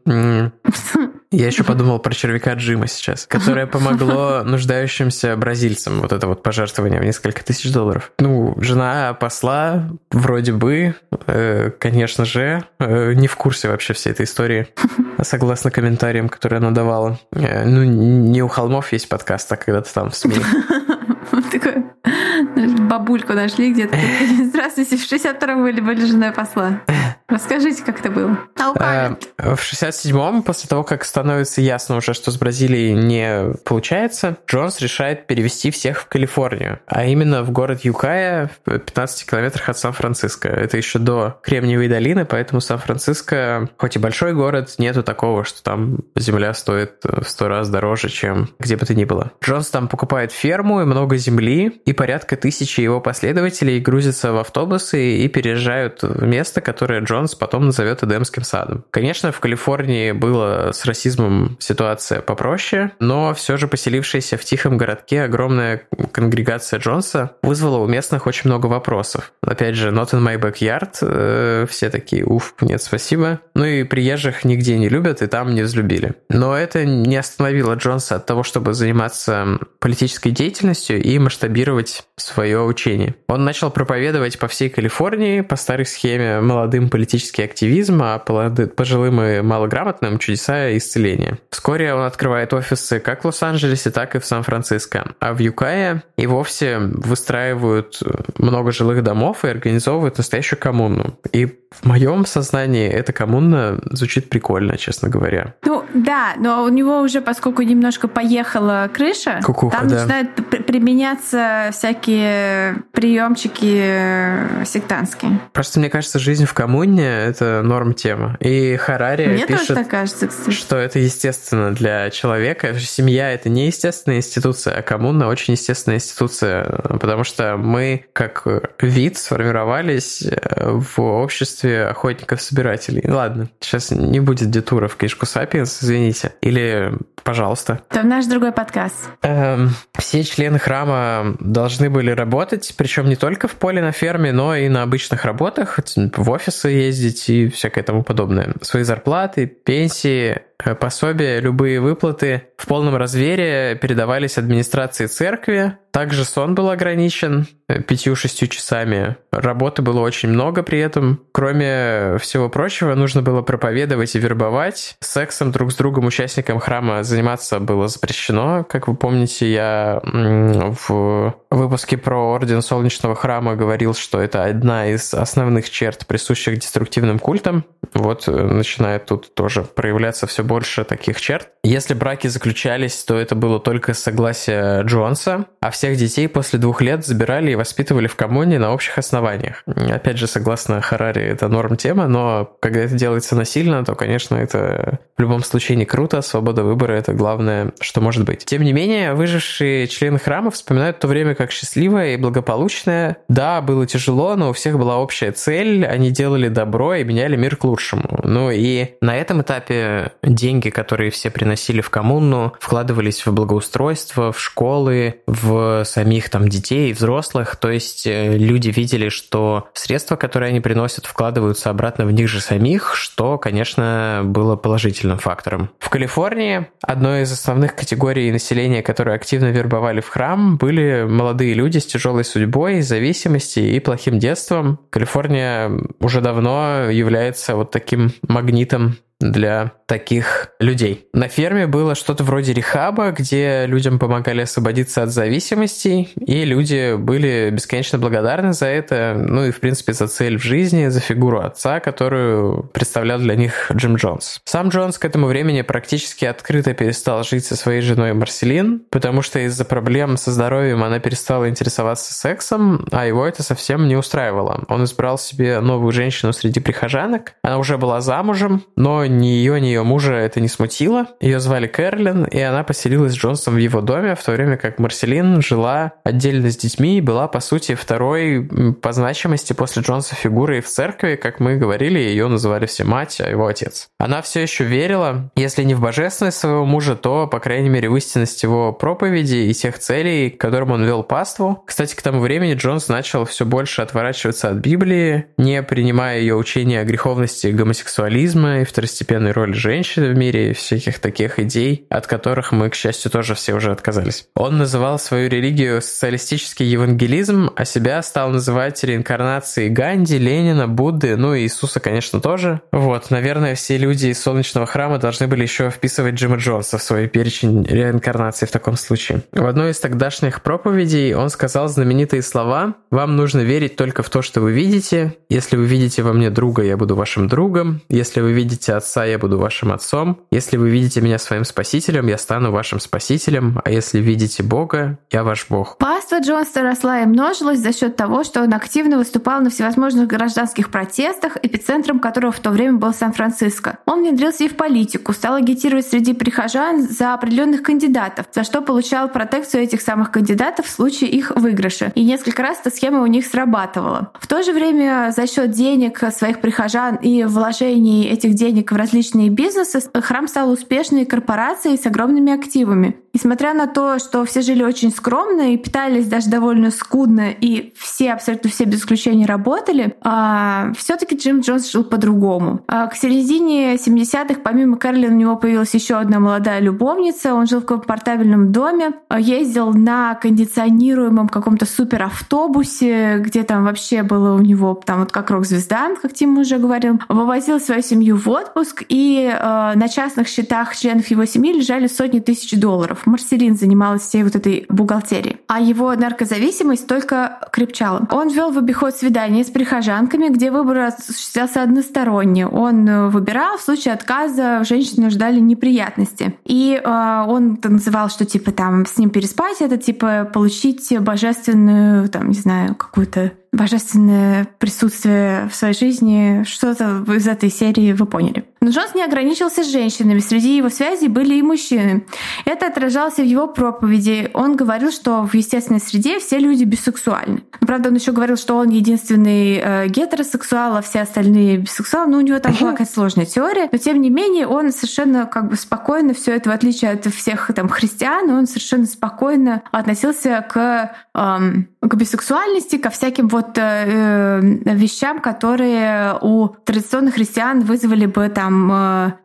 Я еще подумал про червяка Джима сейчас, которое помогло нуждающимся бразильцам, вот это вот пожертвование в несколько тысяч долларов. Ну, жена посла вроде бы, э, конечно же, э, не в курсе вообще всей этой истории. согласно комментариям, которые она давала. Э, ну, не у холмов есть подкаст, а когда-то там в СМИ. Такой, бабульку нашли где-то. Здравствуйте, в 62-м были, были женой посла. Расскажите, как это было. Э, в 67-м, после того, как становится ясно уже, что с Бразилией не получается, Джонс решает перевести всех в Калифорнию, а именно в город Юкая в 15 километрах от Сан-Франциско. Это еще до Кремниевой долины, поэтому Сан-Франциско, хоть и большой город, нету такого, что там земля стоит в сто раз дороже, чем где бы то ни было. Джонс там покупает ферму и много земли, и порядка тысячи его последователей грузятся в автобусы и переезжают в место, которое Джонс Джонс потом назовет Эдемским садом. Конечно, в Калифорнии было с расизмом ситуация попроще, но все же поселившаяся в тихом городке огромная конгрегация Джонса вызвала у местных очень много вопросов. Опять же, not in my backyard, э, все такие, уф, нет, спасибо. Ну и приезжих нигде не любят, и там не взлюбили. Но это не остановило Джонса от того, чтобы заниматься политической деятельностью и масштабировать свое учение. Он начал проповедовать по всей Калифорнии по старой схеме молодым политическим политический активизм, а пожилым и малограмотным чудеса исцеления. Вскоре он открывает офисы как в Лос-Анджелесе, так и в Сан-Франциско. А в Юкае и вовсе выстраивают много жилых домов и организовывают настоящую коммуну. И в моем сознании эта коммуна звучит прикольно, честно говоря. Ну да, но у него уже, поскольку немножко поехала крыша, Кукуха, там да. начинают применяться всякие приемчики э, сектантские. Просто мне кажется, жизнь в коммуне — это норм тема. И Харари мне пишет, тоже так кажется, кстати. что это естественно для человека. Семья — это не естественная институция, а коммуна — очень естественная институция, потому что мы как вид сформировались э, в обществе охотников-собирателей. Ладно, сейчас не будет детура в книжку Сапиенс, извините. Или пожалуйста. Это наш другой подкаст. Эм, все члены храма должны были работать, причем не только в поле на ферме, но и на обычных работах, в офисы ездить и всякое тому подобное. Свои зарплаты, пенсии пособия, любые выплаты в полном развере передавались администрации церкви. Также сон был ограничен э, пятью-шестью часами. Работы было очень много при этом. Кроме всего прочего, нужно было проповедовать и вербовать. Сексом друг с другом участникам храма заниматься было запрещено. Как вы помните, я в выпуске про Орден Солнечного Храма говорил, что это одна из основных черт, присущих деструктивным культам. Вот э, начинает тут тоже проявляться все больше таких черт. Если браки заключались, то это было только согласие Джонса, а всех детей после двух лет забирали и воспитывали в коммуне на общих основаниях. Опять же, согласно Харари, это норм тема, но когда это делается насильно, то, конечно, это в любом случае не круто. Свобода выбора — это главное, что может быть. Тем не менее, выжившие члены храма вспоминают то время как счастливое и благополучное. Да, было тяжело, но у всех была общая цель. Они делали добро и меняли мир к лучшему. Ну и на этом этапе деньги, которые все приносили в коммуну, вкладывались в благоустройство, в школы, в самих там детей и взрослых. То есть э, люди видели, что средства, которые они приносят, вкладываются обратно в них же самих, что, конечно, было положительным фактором. В Калифорнии одной из основных категорий населения, которые активно вербовали в храм, были молодые люди с тяжелой судьбой, зависимостью и плохим детством. Калифорния уже давно является вот таким магнитом для таких людей. На ферме было что-то вроде рехаба, где людям помогали освободиться от зависимостей, и люди были бесконечно благодарны за это, ну и, в принципе, за цель в жизни, за фигуру отца, которую представлял для них Джим Джонс. Сам Джонс к этому времени практически открыто перестал жить со своей женой Марселин, потому что из-за проблем со здоровьем она перестала интересоваться сексом, а его это совсем не устраивало. Он избрал себе новую женщину среди прихожанок, она уже была замужем, но ни ее, ни ее мужа это не смутило. Ее звали Кэролин, и она поселилась с Джонсом в его доме, в то время как Марселин жила отдельно с детьми и была, по сути, второй по значимости после Джонса фигурой в церкви. Как мы говорили, ее называли все мать, а его отец. Она все еще верила, если не в божественность своего мужа, то, по крайней мере, в истинность его проповеди и тех целей, к которым он вел паству. Кстати, к тому времени Джонс начал все больше отворачиваться от Библии, не принимая ее учения о греховности гомосексуализма и второстепенности второстепенной роли женщины в мире, всяких таких идей, от которых мы, к счастью, тоже все уже отказались. Он называл свою религию социалистический евангелизм, а себя стал называть реинкарнацией Ганди, Ленина, Будды, ну и Иисуса, конечно, тоже. Вот, наверное, все люди из Солнечного храма должны были еще вписывать Джима Джонса в свой перечень реинкарнации в таком случае. В одной из тогдашних проповедей он сказал знаменитые слова «Вам нужно верить только в то, что вы видите. Если вы видите во мне друга, я буду вашим другом. Если вы видите отца, я буду вашим отцом. Если вы видите меня своим спасителем, я стану вашим спасителем. А если видите Бога, я ваш Бог». Паства Джонса росла и множилась за счет того, что он активно выступал на всевозможных гражданских протестах, эпицентром которого в то время был Сан-Франциско. Он внедрился и в политику, стал агитировать среди прихожан за определенных кандидатов, за что получал протекцию этих самых кандидатов в случае их выигрыша. И несколько раз эта схема у них срабатывала. В то же время за счет денег своих прихожан и вложений этих денег в различные бизнесы храм стал успешной корпорацией с огромными активами. Несмотря на то, что все жили очень скромно и питались даже довольно скудно, и все, абсолютно все без исключения работали, а, все таки Джим Джонс жил по-другому. А к середине 70-х помимо Кэролин у него появилась еще одна молодая любовница. Он жил в комфортабельном доме, ездил на кондиционируемом каком-то суперавтобусе, где там вообще было у него там вот как рок-звезда, как Тим уже говорил, вывозил свою семью в отпуск, и э, на частных счетах членов его семьи лежали сотни тысяч долларов. Марселин занималась всей вот этой бухгалтерией. А его наркозависимость только крепчала. Он вел в обиход свидания с прихожанками, где выбор осуществлялся односторонне. Он э, выбирал, в случае отказа женщины ждали неприятности. И э, он называл, что типа там с ним переспать, это типа получить божественную, там, не знаю, какую-то божественное присутствие в своей жизни, что-то из этой серии вы поняли. Но Джонс не ограничился женщинами, среди его связей были и мужчины. Это отражалось в его проповеди. Он говорил, что в естественной среде все люди бисексуальны. Правда, он еще говорил, что он единственный э, гетеросексуал, а все остальные бисексуалы. Ну, у него там была какая-то сложная теория. Но тем не менее, он совершенно как бы спокойно все это, в отличие от всех там христиан, он совершенно спокойно относился к, эм, к бисексуальности, ко всяким вот э, э вещам, которые у традиционных христиан вызвали бы там там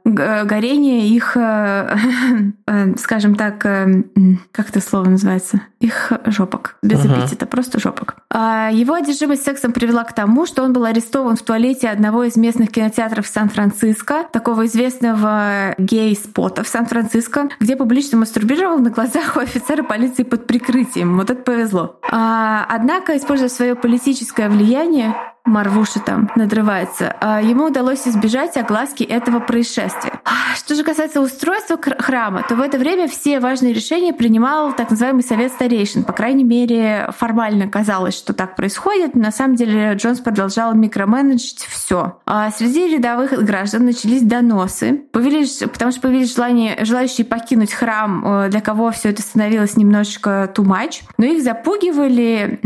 э, горение их, э, э, скажем так, как это слово называется? Их жопок. Без uh-huh. эпитета, просто жопок. А его одержимость сексом привела к тому, что он был арестован в туалете одного из местных кинотеатров Сан-Франциско, такого известного гей-спота в Сан-Франциско, где публично мастурбировал на глазах у офицера полиции под прикрытием. Вот это повезло. А, однако, используя свое политическое влияние, Марвуша там надрывается. А ему удалось избежать огласки этого происшествия. А, что же касается устройства храма, то в это время все важные решения принимал так называемый совет старейшин. По крайней мере, формально казалось, что так происходит. На самом деле Джонс продолжал микроменеджить все. А среди рядовых граждан начались доносы, появились, потому что появились желание, желающие покинуть храм, э, для кого все это становилось немножечко much. Но их запугивали,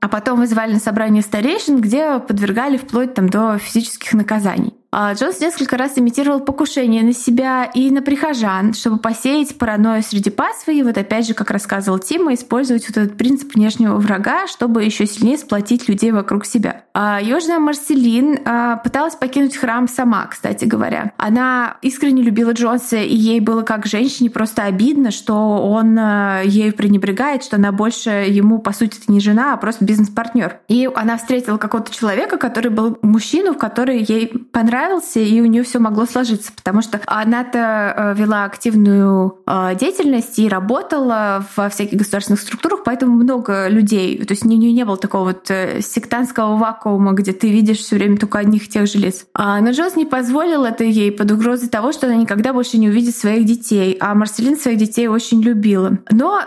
а потом вызывали на собрание старейшин, где подвергали вплоть там, до физических наказаний. А Джонс несколько раз имитировал покушение на себя и на прихожан, чтобы посеять паранойю среди пасвы. И вот опять же, как рассказывал Тима, использовать вот этот принцип внешнего врага, чтобы еще сильнее сплотить людей вокруг себя. А Южная Марселин а, пыталась покинуть храм сама, кстати говоря. Она искренне любила Джонса, и ей было как женщине просто обидно, что он а, ею пренебрегает, что она больше ему, по сути, не жена, а просто бизнес-партнер. И она встретила какого-то человека, который был мужчину, который ей понравился понравился, и у нее все могло сложиться, потому что она-то э, вела активную э, деятельность и работала во всяких государственных структурах, поэтому много людей, то есть у нее не было такого вот э, сектантского вакуума, где ты видишь все время только одних и тех же лиц. А, но Джонс не позволил это ей под угрозой того, что она никогда больше не увидит своих детей, а Марселин своих детей очень любила. Но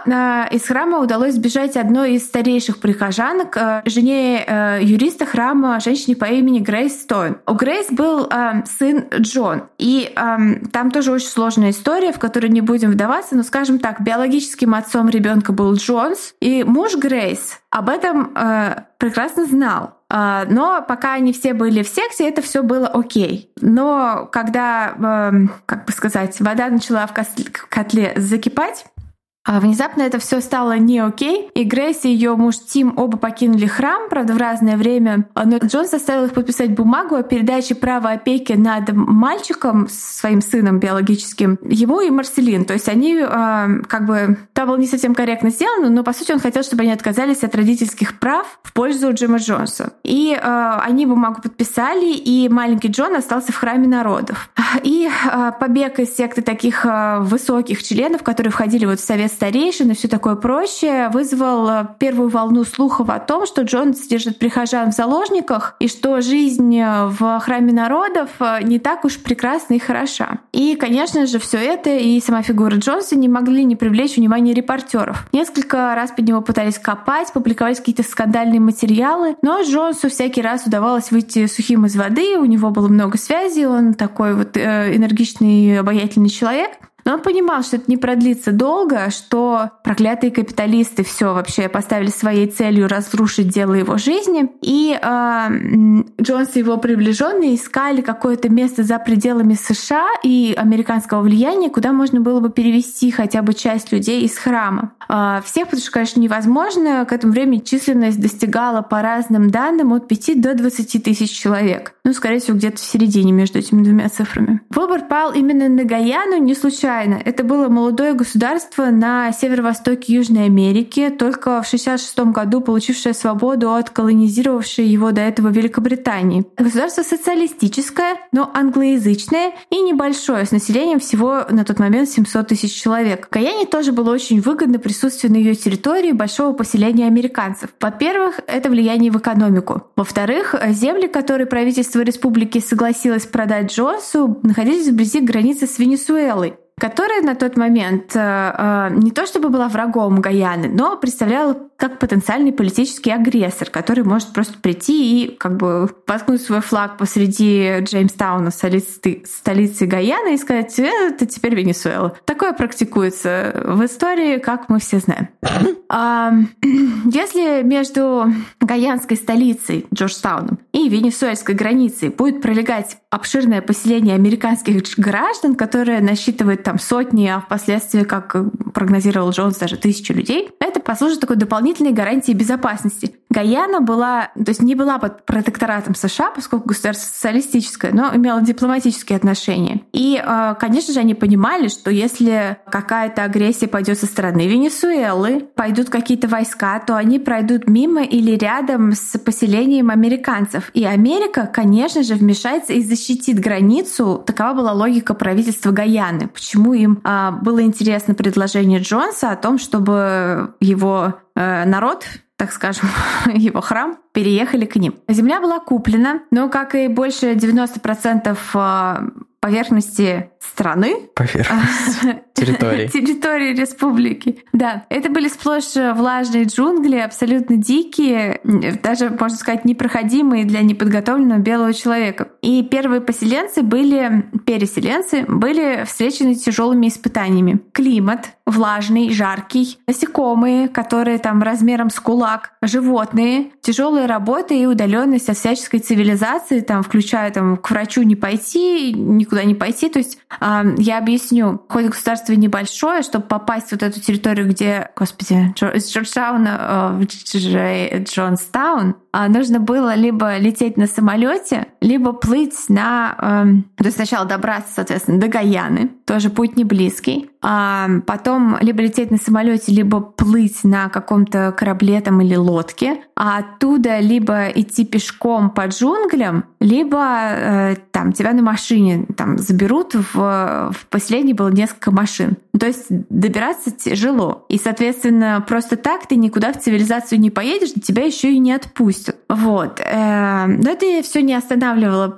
из храма удалось сбежать одной из старейших прихожанок, жене юриста храма, женщине по имени Грейс Стоун. У Грейс был э, сын Джон. И э, там тоже очень сложная история, в которую не будем вдаваться, но скажем так, биологическим отцом ребенка был Джонс, и муж Грейс об этом э, прекрасно знал. Uh, но пока они все были в секте, это все было окей. Но когда, uh, как бы сказать, вода начала в котле закипать, А внезапно это все стало не окей, и Грейс и ее муж Тим оба покинули храм, правда, в разное время. Но Джон заставил их подписать бумагу о передаче права опеки над мальчиком, своим сыном биологическим, ему и Марселин. То есть они э, как бы... Там было не совсем корректно сделано, но по сути он хотел, чтобы они отказались от родительских прав в пользу Джима Джонса. И э, они бумагу подписали, и маленький Джон остался в храме народов. И э, побег из секты таких э, высоких членов, которые входили вот в совет старейшин и все такое прочее, вызвал э, первую волну слухов о том, что Джон содержит прихожан в заложниках, и что жизнь в храме народов не так уж прекрасна и хороша. И, конечно же, все это и сама фигура Джонса не могли не привлечь внимание репортеров. Несколько раз под него пытались копать, публиковались какие-то скандальные материалы, но Джонсу всякий раз удавалось выйти сухим из воды, у него было много связей, он такой вот э, энергичный, обаятельный человек. Но он понимал, что это не продлится долго, что проклятые капиталисты все вообще поставили своей целью разрушить дело его жизни. И э, Джонс и его приближенные искали какое-то место за пределами США и американского влияния, куда можно было бы перевести хотя бы часть людей из храма. Э, всех, потому что, конечно, невозможно. К этому времени численность достигала по разным данным от 5 до 20 тысяч человек. Ну, скорее всего, где-то в середине между этими двумя цифрами. Выбор пал именно на Гаяну не случайно случайно. Это было молодое государство на северо-востоке Южной Америки, только в 1966 году получившее свободу от колонизировавшей его до этого Великобритании. Государство социалистическое, но англоязычное и небольшое, с населением всего на тот момент 700 тысяч человек. Гаяне тоже было очень выгодно присутствие на ее территории большого поселения американцев. Во-первых, это влияние в экономику. Во-вторых, земли, которые правительство республики согласилось продать Джонсу, находились вблизи границы с Венесуэлой которая на тот момент э, э, не то чтобы была врагом Гаяны, но представляла как потенциальный политический агрессор, который может просто прийти и как бы воткнуть свой флаг посреди Джеймстауна, столицы, столицы Гаяны, и сказать, «Э, это теперь Венесуэла. Такое практикуется в истории, как мы все знаем. А, если между гаянской столицей Джорджтауном и венесуэльской границей будет пролегать обширное поселение американских граждан, которое насчитывает там сотни, а впоследствии, как прогнозировал Джонс, даже тысячи людей, это послужит такой дополнительной гарантией безопасности. Гаяна была, то есть не была под протекторатом США, поскольку государство социалистическое, но имела дипломатические отношения. И, э, конечно же, они понимали, что если какая-то агрессия пойдет со стороны Венесуэлы, пойдут какие-то войска, то они пройдут мимо или рядом с поселением американцев. И Америка, конечно же, вмешается и защитит границу. Такова была логика правительства Гаяны. Почему им а, было интересно предложение Джонса о том, чтобы его э, народ так скажем, его храм, переехали к ним. Земля была куплена, но, как и больше 90% поверхности страны. Поверхность. Территории. Территории республики. Да, это были сплошь влажные джунгли, абсолютно дикие, даже, можно сказать, непроходимые для неподготовленного белого человека. И первые поселенцы были, переселенцы, были встречены тяжелыми испытаниями. Климат влажный, жаркий, насекомые, которые там размером с кулак, животные, тяжелые работы и удаленность от всяческой цивилизации, там, включая там, к врачу не пойти, никуда не пойти. То есть э, я объясню, хоть государство небольшое, чтобы попасть в вот эту территорию, где, господи, из Джорджтауна в Джонстаун, а, нужно было либо лететь на самолете, либо плыть на... Э, то есть сначала добраться, соответственно, до Гаяны, тоже путь не близкий, а потом либо лететь на самолете, либо плыть на каком-то корабле там или лодке, а оттуда либо идти пешком по джунглям, либо э, там тебя на машине там заберут. В, в последней было несколько машин. То есть добираться тяжело. И, соответственно, просто так ты никуда в цивилизацию не поедешь, тебя еще и не отпустят. Вот. Э, но это все не останавливало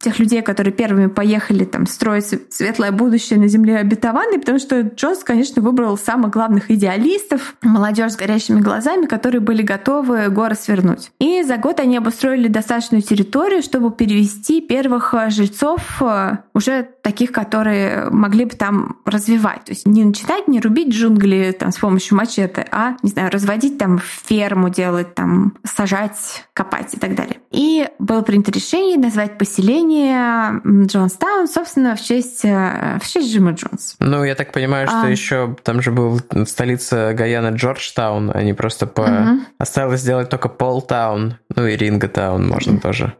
тех людей, которые первыми поехали там строить светлое будущее на земле обетованной, потому что Джонс, конечно, выбрал самых главных идеалистов, молодежь с горящими глазами, которые были готовы горы свернуть. И за год они обустроили достаточную территорию, чтобы перевести первых жильцов, э, уже таких, которые могли бы там развивать. То есть не начинать, не рубить джунгли там, с помощью мачете, а, не знаю, разводить там ферму, делать там, сажать, копать и так далее. И было принято решение назвать поселение название Джонстаун, собственно, в честь, э, в честь Джима Джонс. Ну, я так понимаю, что а... еще там же был столица Гаяна Джорджтаун, они просто по... Угу. Осталось сделать только Полтаун, ну и Рингатаун можно тоже.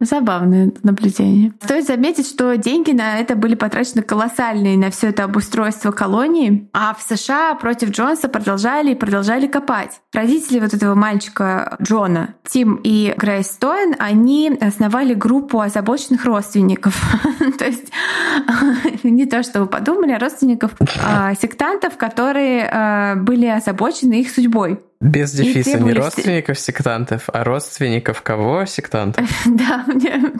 Забавное наблюдение. Стоит заметить, что деньги на это были потрачены колоссальные на все это обустройство колонии, а в США против Джонса продолжали и продолжали копать. Родители вот этого мальчика Джона, Тим и Грейс Стоен, они основали группу озабоченных родственников. То есть не то, что вы подумали, а родственников а сектантов, которые а, были озабочены их судьбой. Без дефиса, не родственников сектантов, а родственников кого сектантов? Да, мне,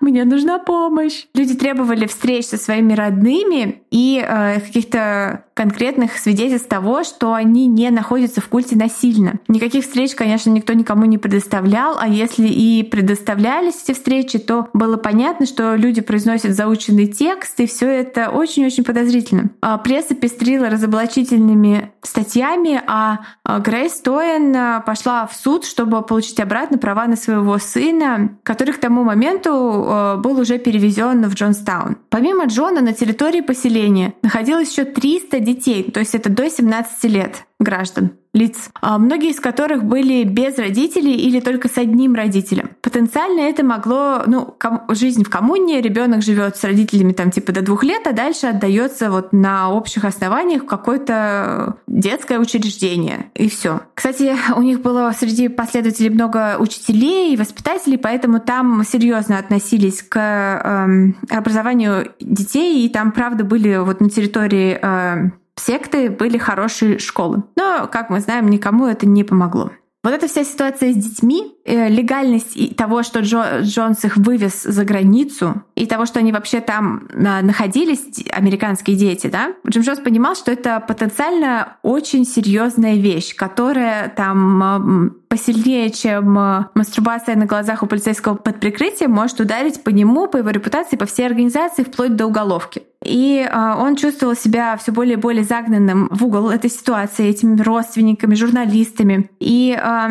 мне нужна помощь. Люди требовали встреч со своими родными и э, каких-то конкретных свидетельств того, что они не находятся в культе насильно. Никаких встреч, конечно, никто никому не предоставлял, а если и предоставлялись эти встречи, то было понятно, что люди произносят заученный текст, и все это очень-очень подозрительно. А пресса пестрила разоблачительными статьями, а, а Грейс Тоен а, пошла в суд, чтобы получить обратно права на своего сына, который к тому моменту был уже перевезен в Джонстаун. Помимо Джона на территории поселения находилось еще 300 детей, то есть это до 17 лет граждан лиц, а многие из которых были без родителей или только с одним родителем. Потенциально это могло, ну, жизнь в коммуне, ребенок живет с родителями там типа до двух лет, а дальше отдается вот на общих основаниях в какое-то детское учреждение и все. Кстати, у них было среди последователей много учителей и воспитателей, поэтому там серьезно относились к э, образованию детей, и там правда были вот на территории э, секты были хорошие школы. Но, как мы знаем, никому это не помогло. Вот эта вся ситуация с детьми, э, легальность того, что Джо, Джонс их вывез за границу, и того, что они вообще там находились, американские дети, да, Джим Джонс понимал, что это потенциально очень серьезная вещь, которая там посильнее, чем э, мастурбация на глазах у полицейского под прикрытием, может ударить по нему, по его репутации, по всей организации, вплоть до уголовки. И э, он чувствовал себя все более и более загнанным в угол этой ситуации, этими родственниками, журналистами. И э,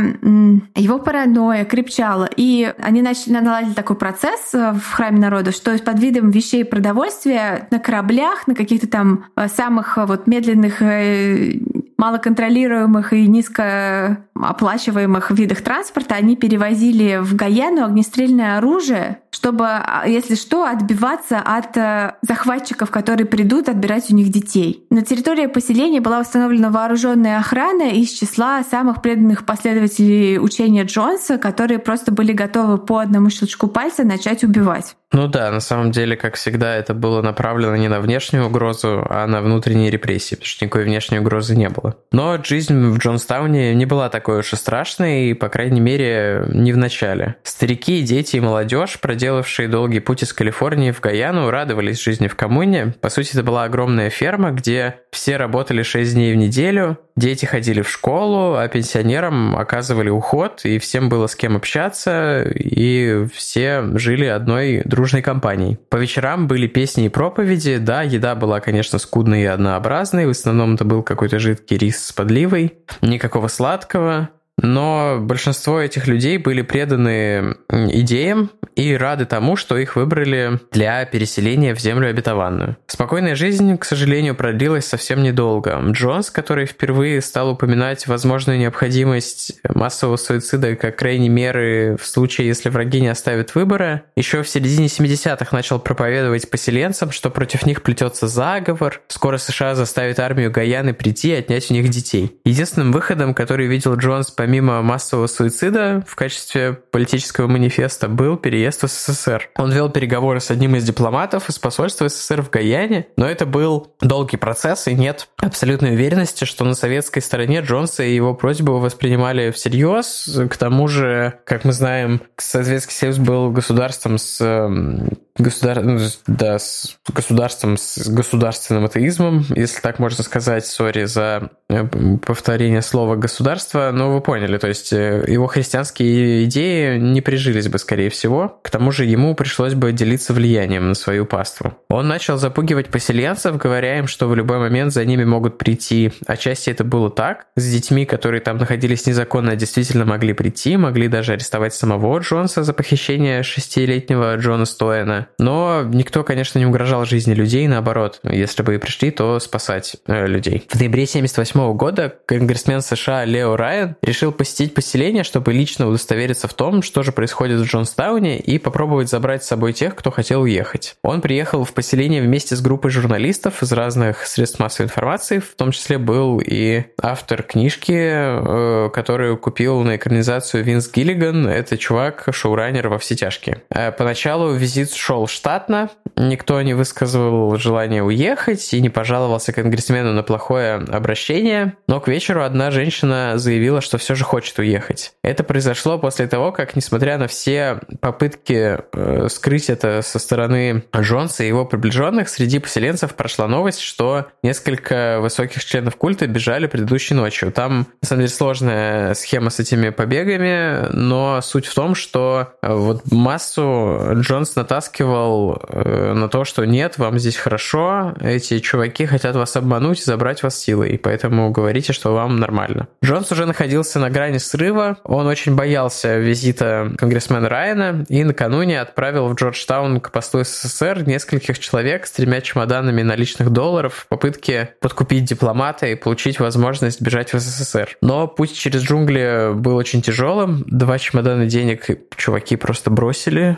его паранойя крепчала. И они начали наладить такой процесс э, в храме народа, что под видом вещей продовольствия на кораблях, на каких-то там э, самых вот медленных малоконтролируемых и низкооплачиваемых видах транспорта они перевозили в Гаяну огнестрельное оружие, чтобы, а, если что, отбиваться от э, захватчиков, которые придут отбирать у них детей. На территории поселения была установлена вооруженная охрана из числа самых преданных последователей учения Джонса, которые просто были готовы по одному щелчку пальца начать убивать. Ну да, на самом деле, как всегда, это было направлено не на внешнюю угрозу, а на внутренние репрессии, потому что никакой внешней угрозы не было. Но жизнь в Джонстауне не была такой уж и страшной, по крайней мере, не в начале. Старики, дети и молодежь, проделавшие долгий путь из Калифорнии в Гаяну, радовались жизни в коммуне. По сути, это была огромная ферма, где все работали 6 дней в неделю, дети ходили в школу, а пенсионерам оказывали уход, и всем было с кем общаться, и все жили одной дружной компанией. По вечерам были песни и проповеди, да, еда была, конечно, скудной и однообразной, в основном это был какой-то жидкий рис с подливой, никакого сладкого, но большинство этих людей были преданы идеям и рады тому, что их выбрали для переселения в землю обетованную. Спокойная жизнь, к сожалению, продлилась совсем недолго. Джонс, который впервые стал упоминать возможную необходимость массового суицида как крайней меры в случае, если враги не оставят выбора, еще в середине 70-х начал проповедовать поселенцам, что против них плетется заговор, скоро США заставит армию Гаяны прийти и отнять у них детей. Единственным выходом, который видел Джонс по помимо массового суицида в качестве политического манифеста был переезд в СССР. Он вел переговоры с одним из дипломатов из посольства СССР в Гаяне, но это был долгий процесс, и нет абсолютной уверенности, что на советской стороне Джонса и его просьбу воспринимали всерьез. К тому же, как мы знаем, Советский Союз был государством с государ... Ну, да, с государством, с государственным атеизмом, если так можно сказать, сори за э, повторение слова государство, но вы поняли, то есть э, его христианские идеи не прижились бы, скорее всего, к тому же ему пришлось бы делиться влиянием на свою паству. Он начал запугивать поселенцев, говоря им, что в любой момент за ними могут прийти. Отчасти это было так, с детьми, которые там находились незаконно, действительно могли прийти, могли даже арестовать самого Джонса за похищение шестилетнего Джона Стоэна. Но никто, конечно, не угрожал жизни людей, наоборот, если бы и пришли, то спасать э, людей. В ноябре 1978 года конгрессмен США Лео Райан решил посетить поселение, чтобы лично удостовериться в том, что же происходит в Джонстауне, и попробовать забрать с собой тех, кто хотел уехать. Он приехал в поселение вместе с группой журналистов из разных средств массовой информации, в том числе был и автор книжки, э, которую купил на экранизацию Винс Гиллиган. Это чувак, шоураннер во все тяжкие. Э, поначалу визит шел штатно, никто не высказывал желание уехать и не пожаловался конгрессмену на плохое обращение, но к вечеру одна женщина заявила, что все же хочет уехать. Это произошло после того, как, несмотря на все попытки э, скрыть это со стороны Джонса и его приближенных, среди поселенцев прошла новость, что несколько высоких членов культа бежали предыдущей ночью. Там, на самом деле, сложная схема с этими побегами, но суть в том, что э, вот массу Джонс натаскивал э, на то, что нет, вам здесь хорошо, эти чуваки хотят вас обмануть и забрать вас силой, поэтому говорите, что вам нормально. Джонс уже находился на грани срыва, он очень боялся визита конгрессмена Райана и накануне отправил в Джорджтаун к посту СССР нескольких человек с тремя чемоданами наличных долларов в попытке подкупить дипломата и получить возможность бежать в СССР. Но путь через джунгли был очень тяжелым. Два чемодана денег чуваки просто бросили.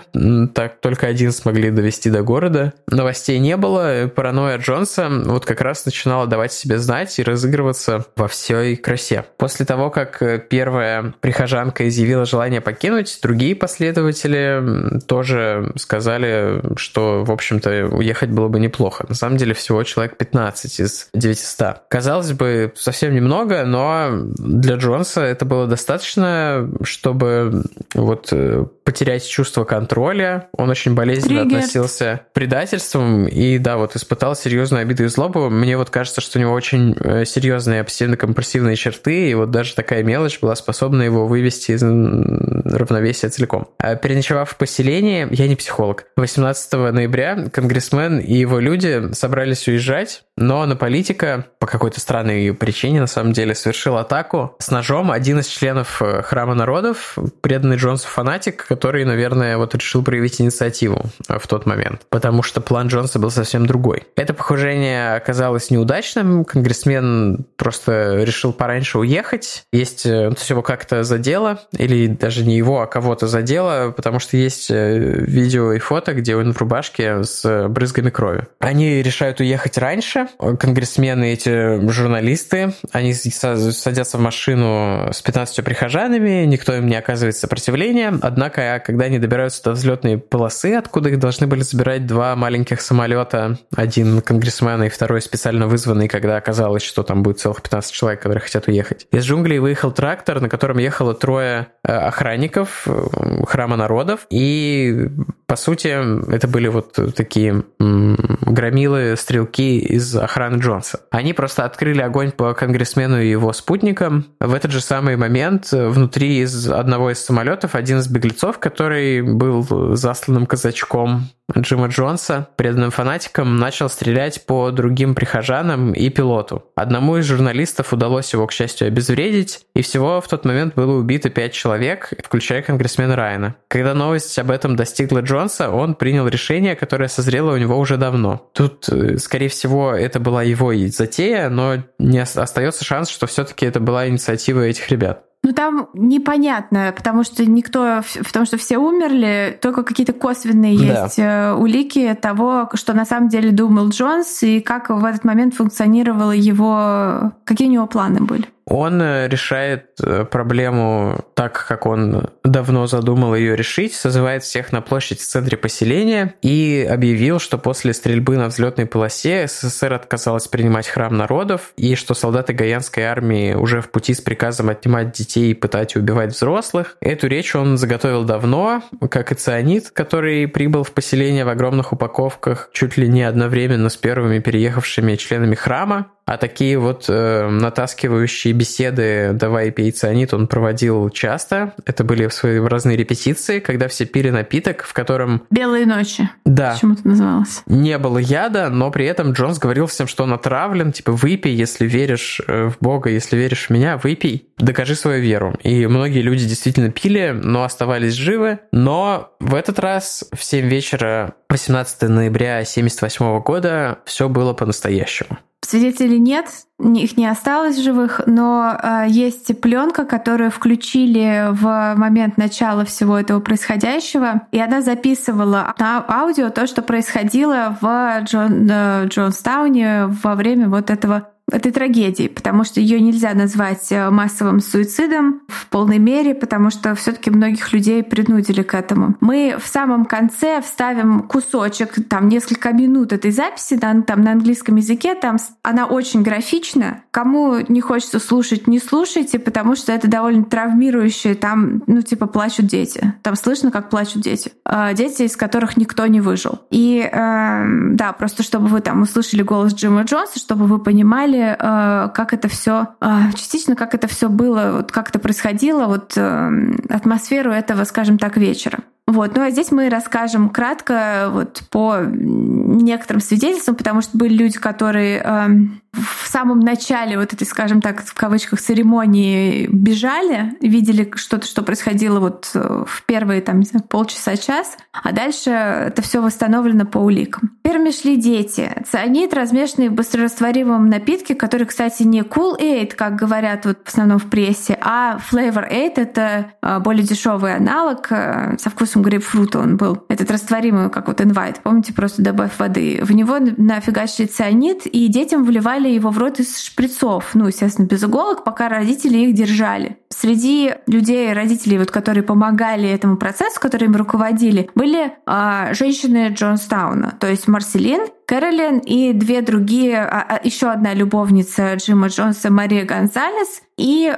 Так только один смогли довести до города. Новостей не было. Паранойя Джонса вот как раз начинала давать себе знать и разыгрываться во всей красе. После того, как первая прихожанка изъявила желание покинуть, другие последователи тоже сказали, что, в общем-то, уехать было бы неплохо. На самом деле всего человек 15 из 900. Казалось бы, совсем немного, но для Джонса это было достаточно, чтобы вот э, потерять чувство контроля. Он очень болезненно Триггер. относился к предательствам и, да, вот испытал серьезную обиду и злобу. Мне вот кажется, что у него очень э, серьезные обсессивно-компульсивные черты, и вот даже такая мелочь была способна его вывести из равновесия целиком. А переночевав в поселении, я не психолог, 18 ноября конгрессмен и его люди собрались уезжать, но на политика по какой-то странной причине, на самом деле, совершил атаку с ножом. Один из членов э, Храма народов, преданный Джонсу фанатик, который, наверное, вот решил проявить инициативу э, в тот момент, потому что план Джонса был совсем другой. Это похожение оказалось неудачным, конгрессмен просто решил пораньше уехать. Есть, э, то есть его как-то задело, или даже не его, а кого-то задело, потому что есть видео и фото, где он в рубашке с брызгами крови. Они решают уехать раньше, конгрессмены, эти журналисты, они садятся в машину с 15 прихожанами, никто им не оказывает сопротивления, однако, когда они добираются до взлетной полосы, откуда их должны были забирать два маленьких самолета, один конгрессмен и второй специально вызванный, когда оказалось, что там будет целых 15 человек, которые хотят уехать. Из джунглей выехал трактор, на котором ехало трое э, охранников э, храма народов, и по сути, это были вот такие громилы, стрелки из охраны Джонса. Они просто открыли огонь по конгрессмену и его спутникам. В этот же самый момент внутри из одного из самолетов один из беглецов, который был засланным казачком Джима Джонса, преданным фанатиком, начал стрелять по другим прихожанам и пилоту. Одному из журналистов удалось его, к счастью, обезвредить, и всего в тот момент было убито пять человек, включая конгрессмена Райана. Когда новость об этом достигла Джонса, он принял решение, которое созрело у него уже давно. Тут, э, скорее всего, это была его затея, но не остается шанс, что все-таки это была инициатива этих ребят. Ну там непонятно, потому что никто, в том, что все умерли, только какие-то косвенные да. есть э, улики того, что на самом деле думал Джонс и как в этот момент функционировало его, какие у него планы были. Он э, решает э, проблему так, как он давно задумал ее решить, созывает всех на площадь в центре поселения и объявил, что после стрельбы на взлетной полосе СССР отказалась принимать храм народов и что солдаты Гаянской армии уже в пути с приказом отнимать детей и пытать и убивать взрослых. Эту речь он заготовил давно, как и цианид, который прибыл в поселение в огромных упаковках чуть ли не одновременно с первыми переехавшими членами храма. А такие вот э, натаскивающие беседы «давай пей цианид» он проводил часто. Это были своеобразные репетиции, когда все пили напиток, в котором... «Белые ночи». Да. Почему это называлось? Не было яда, но при этом Джонс говорил всем, что он отравлен. Типа, выпей, если веришь э, в Бога, если веришь в меня, выпей. Докажи свою веру. И многие люди действительно пили, но оставались живы. Но в этот раз в 7 вечера 18 ноября 1978 года все было по-настоящему. Свидетелей нет, их не осталось живых, но э, есть пленка, которую включили в момент начала всего этого происходящего, и она записывала на аудио то, что происходило в Джон, э, Джонстауне во время вот этого этой трагедии, потому что ее нельзя назвать э, массовым суицидом в полной мере, потому что все-таки многих людей принудили к этому. Мы в самом конце вставим кусочек, там несколько минут этой записи, там, там на английском языке, там она очень графична. Кому не хочется слушать, не слушайте, потому что это довольно травмирующее. Там, ну, типа, плачут дети. Там слышно, как плачут дети. Э, дети, из которых никто не выжил. И э, да, просто чтобы вы там услышали голос Джима Джонса, чтобы вы понимали, Э, как это все, э, частично как это все было, вот как это происходило, вот э, атмосферу этого, скажем так, вечера. Вот. Ну а здесь мы расскажем кратко вот по некоторым свидетельствам, потому что были люди, которые э, в самом начале вот этой, скажем так, в кавычках церемонии бежали, видели что-то, что происходило вот э, в первые там не знаю, полчаса-час, а дальше это все восстановлено по уликам. Первыми шли дети. Цианид, размешанный в быстрорастворимом напитке, который, кстати, не Cool Aid, как говорят вот в основном в прессе, а Flavor Aid — это э, более дешевый аналог э, со вкусом грейпфрута он был. Этот растворимый, как вот инвайт. Помните, просто добавь воды. В него нафигачили цианид, и детям вливали его в рот из шприцов. Ну, естественно, без иголок, пока родители их держали. Среди людей, родителей, вот, которые помогали этому процессу, которые им руководили, были э, женщины Джонстауна, то есть Марселин, Кэролин и две другие, а, а, еще одна любовница Джима Джонса Мария Гонзалес и э,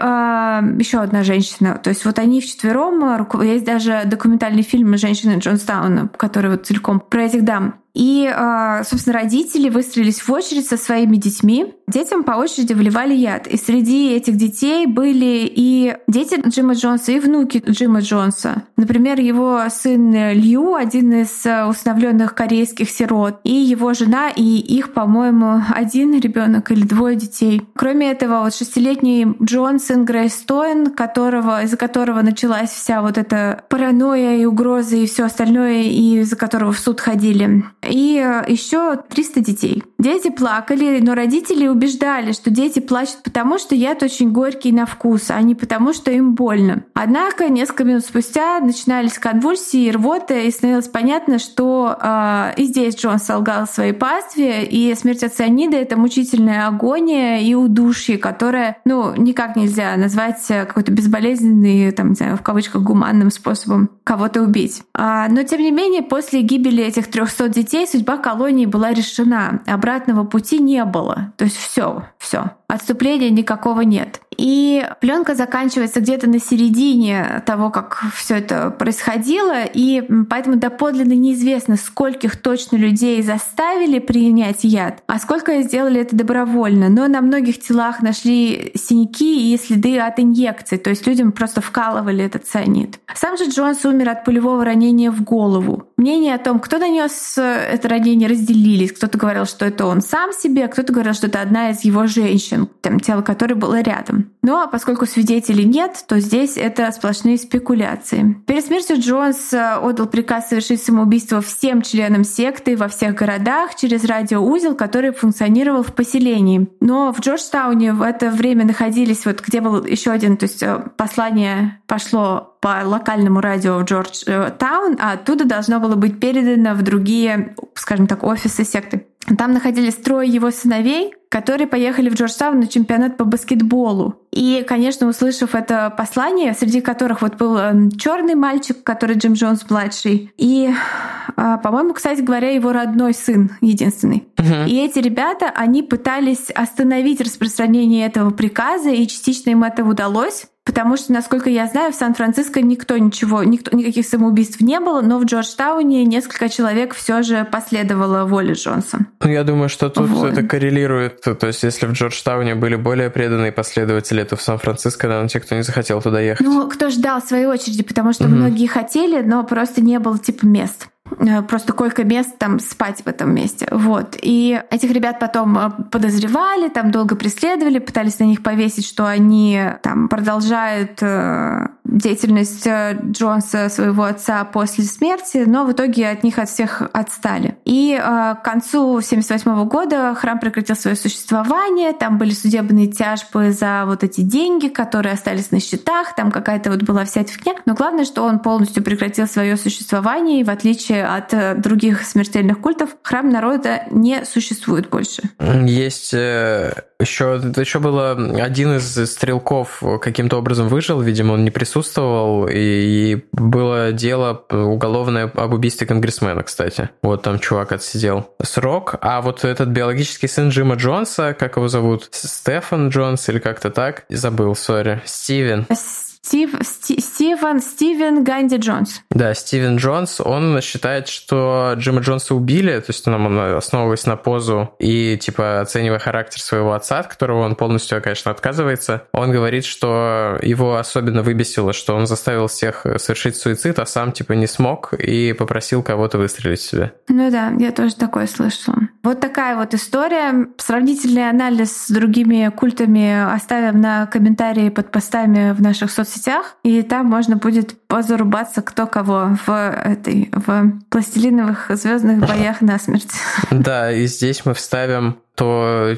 еще одна женщина. То есть вот они вчетвером, есть даже документальный фильм «Женщины Джонстауна», который вот целиком про этих дам. И, а, собственно, родители выстроились в очередь со своими детьми. Детям по очереди вливали яд. И среди этих детей были и дети Джима Джонса, и внуки Джима Джонса. Например, его сын Лью, один из установленных корейских сирот, и его жена, и их, по-моему, один ребенок или двое детей. Кроме этого, вот шестилетний Джон, сын Грейс Стоин, которого, из-за которого началась вся вот эта паранойя и угрозы и все остальное, и из-за которого в суд ходили и э, еще 300 детей. Дети плакали, но родители убеждали, что дети плачут потому, что яд очень горький на вкус, а не потому, что им больно. Однако несколько минут спустя начинались конвульсии и рвота, и становилось понятно, что э, и здесь Джон солгал своей пастве, и смерть от цианида — это мучительная агония и удушье, которое, ну, никак нельзя назвать э, какой-то безболезненный, там, не знаю, в кавычках, гуманным способом кого-то убить. А, но, тем не менее, после гибели этих 300 детей детей судьба колонии была решена, обратного пути не было. То есть все, все. Отступления никакого нет. И пленка заканчивается где-то на середине того, как все это происходило, и поэтому доподлинно неизвестно, скольких точно людей заставили принять яд, а сколько сделали это добровольно. Но на многих телах нашли синяки и следы от инъекций, то есть людям просто вкалывали этот цианид. Сам же Джонс умер от пулевого ранения в голову. Мнения о том, кто нанес это ранение, разделились. Кто-то говорил, что это он сам себе, кто-то говорил, что это одна из его женщин, там, тело которой было рядом. Но ну, а поскольку свидетелей нет, то здесь это сплошные спекуляции. Перед смертью Джонс э, отдал приказ совершить самоубийство всем членам секты во всех городах через радиоузел, который функционировал в поселении. Но в Джорджтауне в это время находились, вот где был еще один, то есть э, послание пошло по локальному радио в Джорджтаун, а оттуда должно было быть передано в другие, скажем так, офисы секты. Там находились трое его сыновей, которые поехали в Джорджтаун на чемпионат по баскетболу. И, конечно, услышав это послание, среди которых вот был эм, черный мальчик, который Джим Джонс младший, и, а, по-моему, кстати говоря, его родной сын, единственный. Uh-huh. И эти ребята, они пытались остановить распространение этого приказа, и частично им это удалось. Потому что, насколько я знаю, в Сан-Франциско никто ничего, никто, никаких самоубийств не было, но в Джорджтауне несколько человек все же последовало воле Джонса. Ну, я думаю, что тут вот. это коррелирует. То есть, если в Джорджтауне были более преданные последователи, то в Сан-Франциско, наверное, те, кто не захотел туда ехать. Ну, кто ждал своей очереди, потому что угу. многие хотели, но просто не было типа мест. Э, просто койко мест там спать в этом месте. Вот. И этих ребят потом э, подозревали, там долго преследовали, пытались на них повесить, что они там продолжают э, деятельность Джонса, своего отца, после смерти, но в итоге от них от всех отстали. И к концу 1978 года храм прекратил свое существование, там были судебные тяжбы за вот эти деньги, которые остались на счетах, там какая-то вот была вся фигня. Но главное, что он полностью прекратил свое существование, и в отличие от э, других смертельных культов, храм народа не существует больше. Есть э, еще, еще было один из стрелков каким-то образом выжил, видимо, он не присутствовал, и было дело уголовное об убийстве конгрессмена, кстати. Вот там чувак отсидел срок. А вот этот биологический сын Джима Джонса, как его зовут? Стефан Джонс или как-то так? Забыл, сори. Стивен. Стив, Сти, Стивен, Стивен Ганди Джонс. Да, Стивен Джонс, он считает, что Джима Джонса убили, то есть он основываясь на позу и, типа, оценивая характер своего отца, от которого он полностью, конечно, отказывается, он говорит, что его особенно выбесило, что он заставил всех совершить суицид, а сам, типа, не смог и попросил кого-то выстрелить в себя. Ну да, я тоже такое слышала. Вот такая вот история. Сравнительный анализ с другими культами оставим на комментарии под постами в наших соцсетях соцсетях, и там можно будет позарубаться кто кого в этой в пластилиновых звездных боях на смерть. Да, и здесь мы вставим то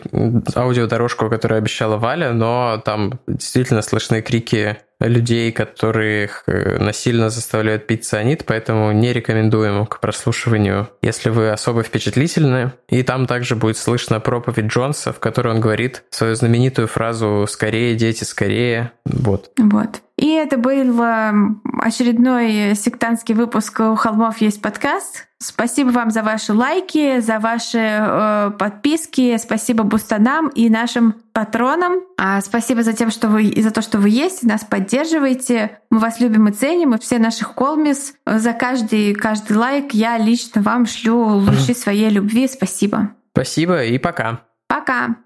аудиодорожку, которую обещала Валя, но там действительно слышны крики людей, которых э, насильно заставляют пить цианид, поэтому не рекомендуем к прослушиванию, если вы особо впечатлительны. И там также будет слышно проповедь Джонса, в которой он говорит свою знаменитую фразу «Скорее, дети, скорее». Вот. Вот. И это был эм, очередной сектантский выпуск «У холмов есть подкаст». Спасибо вам за ваши лайки, за ваши э, подписки. Спасибо Бустанам и нашим патронам. А спасибо за, тем, что вы, за то, что вы есть, нас поддерживаете. Мы вас любим и ценим, и все наших колмис. За каждый, каждый лайк я лично вам шлю лучи своей любви. Спасибо. Спасибо и пока. Пока.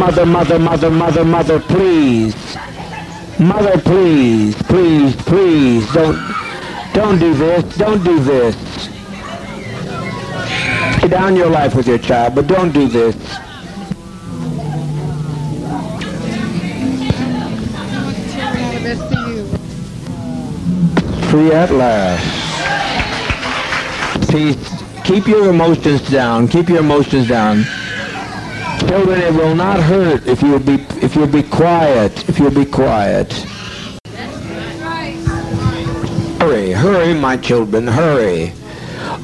Mother, mother, mother, mother, mother, please. Mother, please, please, please, don't, don't do this, don't do this. Lay down your life with your child, but don't do this. Free at last. Please keep your emotions down. Keep your emotions down. Children, it will not hurt if you'll be if you'll be quiet. If you'll be quiet. Hurry, hurry, my children, hurry.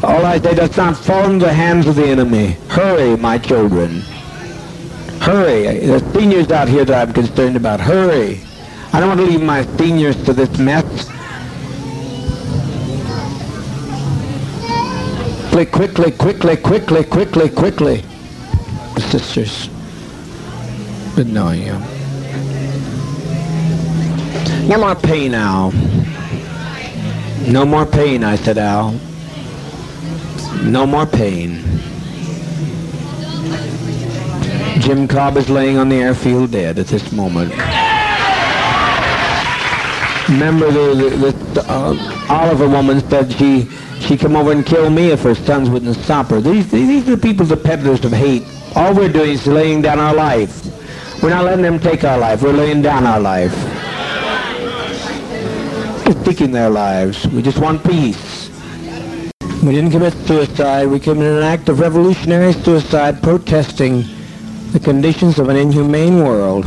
All I say does not fall into the hands of the enemy. Hurry, my children. Hurry. The seniors out here that I'm concerned about. Hurry. I don't want to leave my seniors to this mess. Quickly, quickly, quickly, quickly, quickly sisters. Good knowing you. No more pain, Al. No more pain, I said, Al. No more pain. Jim Cobb is laying on the airfield dead at this moment. Remember the, the, the uh, Oliver woman said she she come over and kill me if her sons wouldn't stop her. These these are the people, the peddlers of hate. All we're doing is laying down our life. We're not letting them take our life. We're laying down our life. Just taking their lives. We just want peace. We didn't commit suicide. We committed an act of revolutionary suicide protesting the conditions of an inhumane world.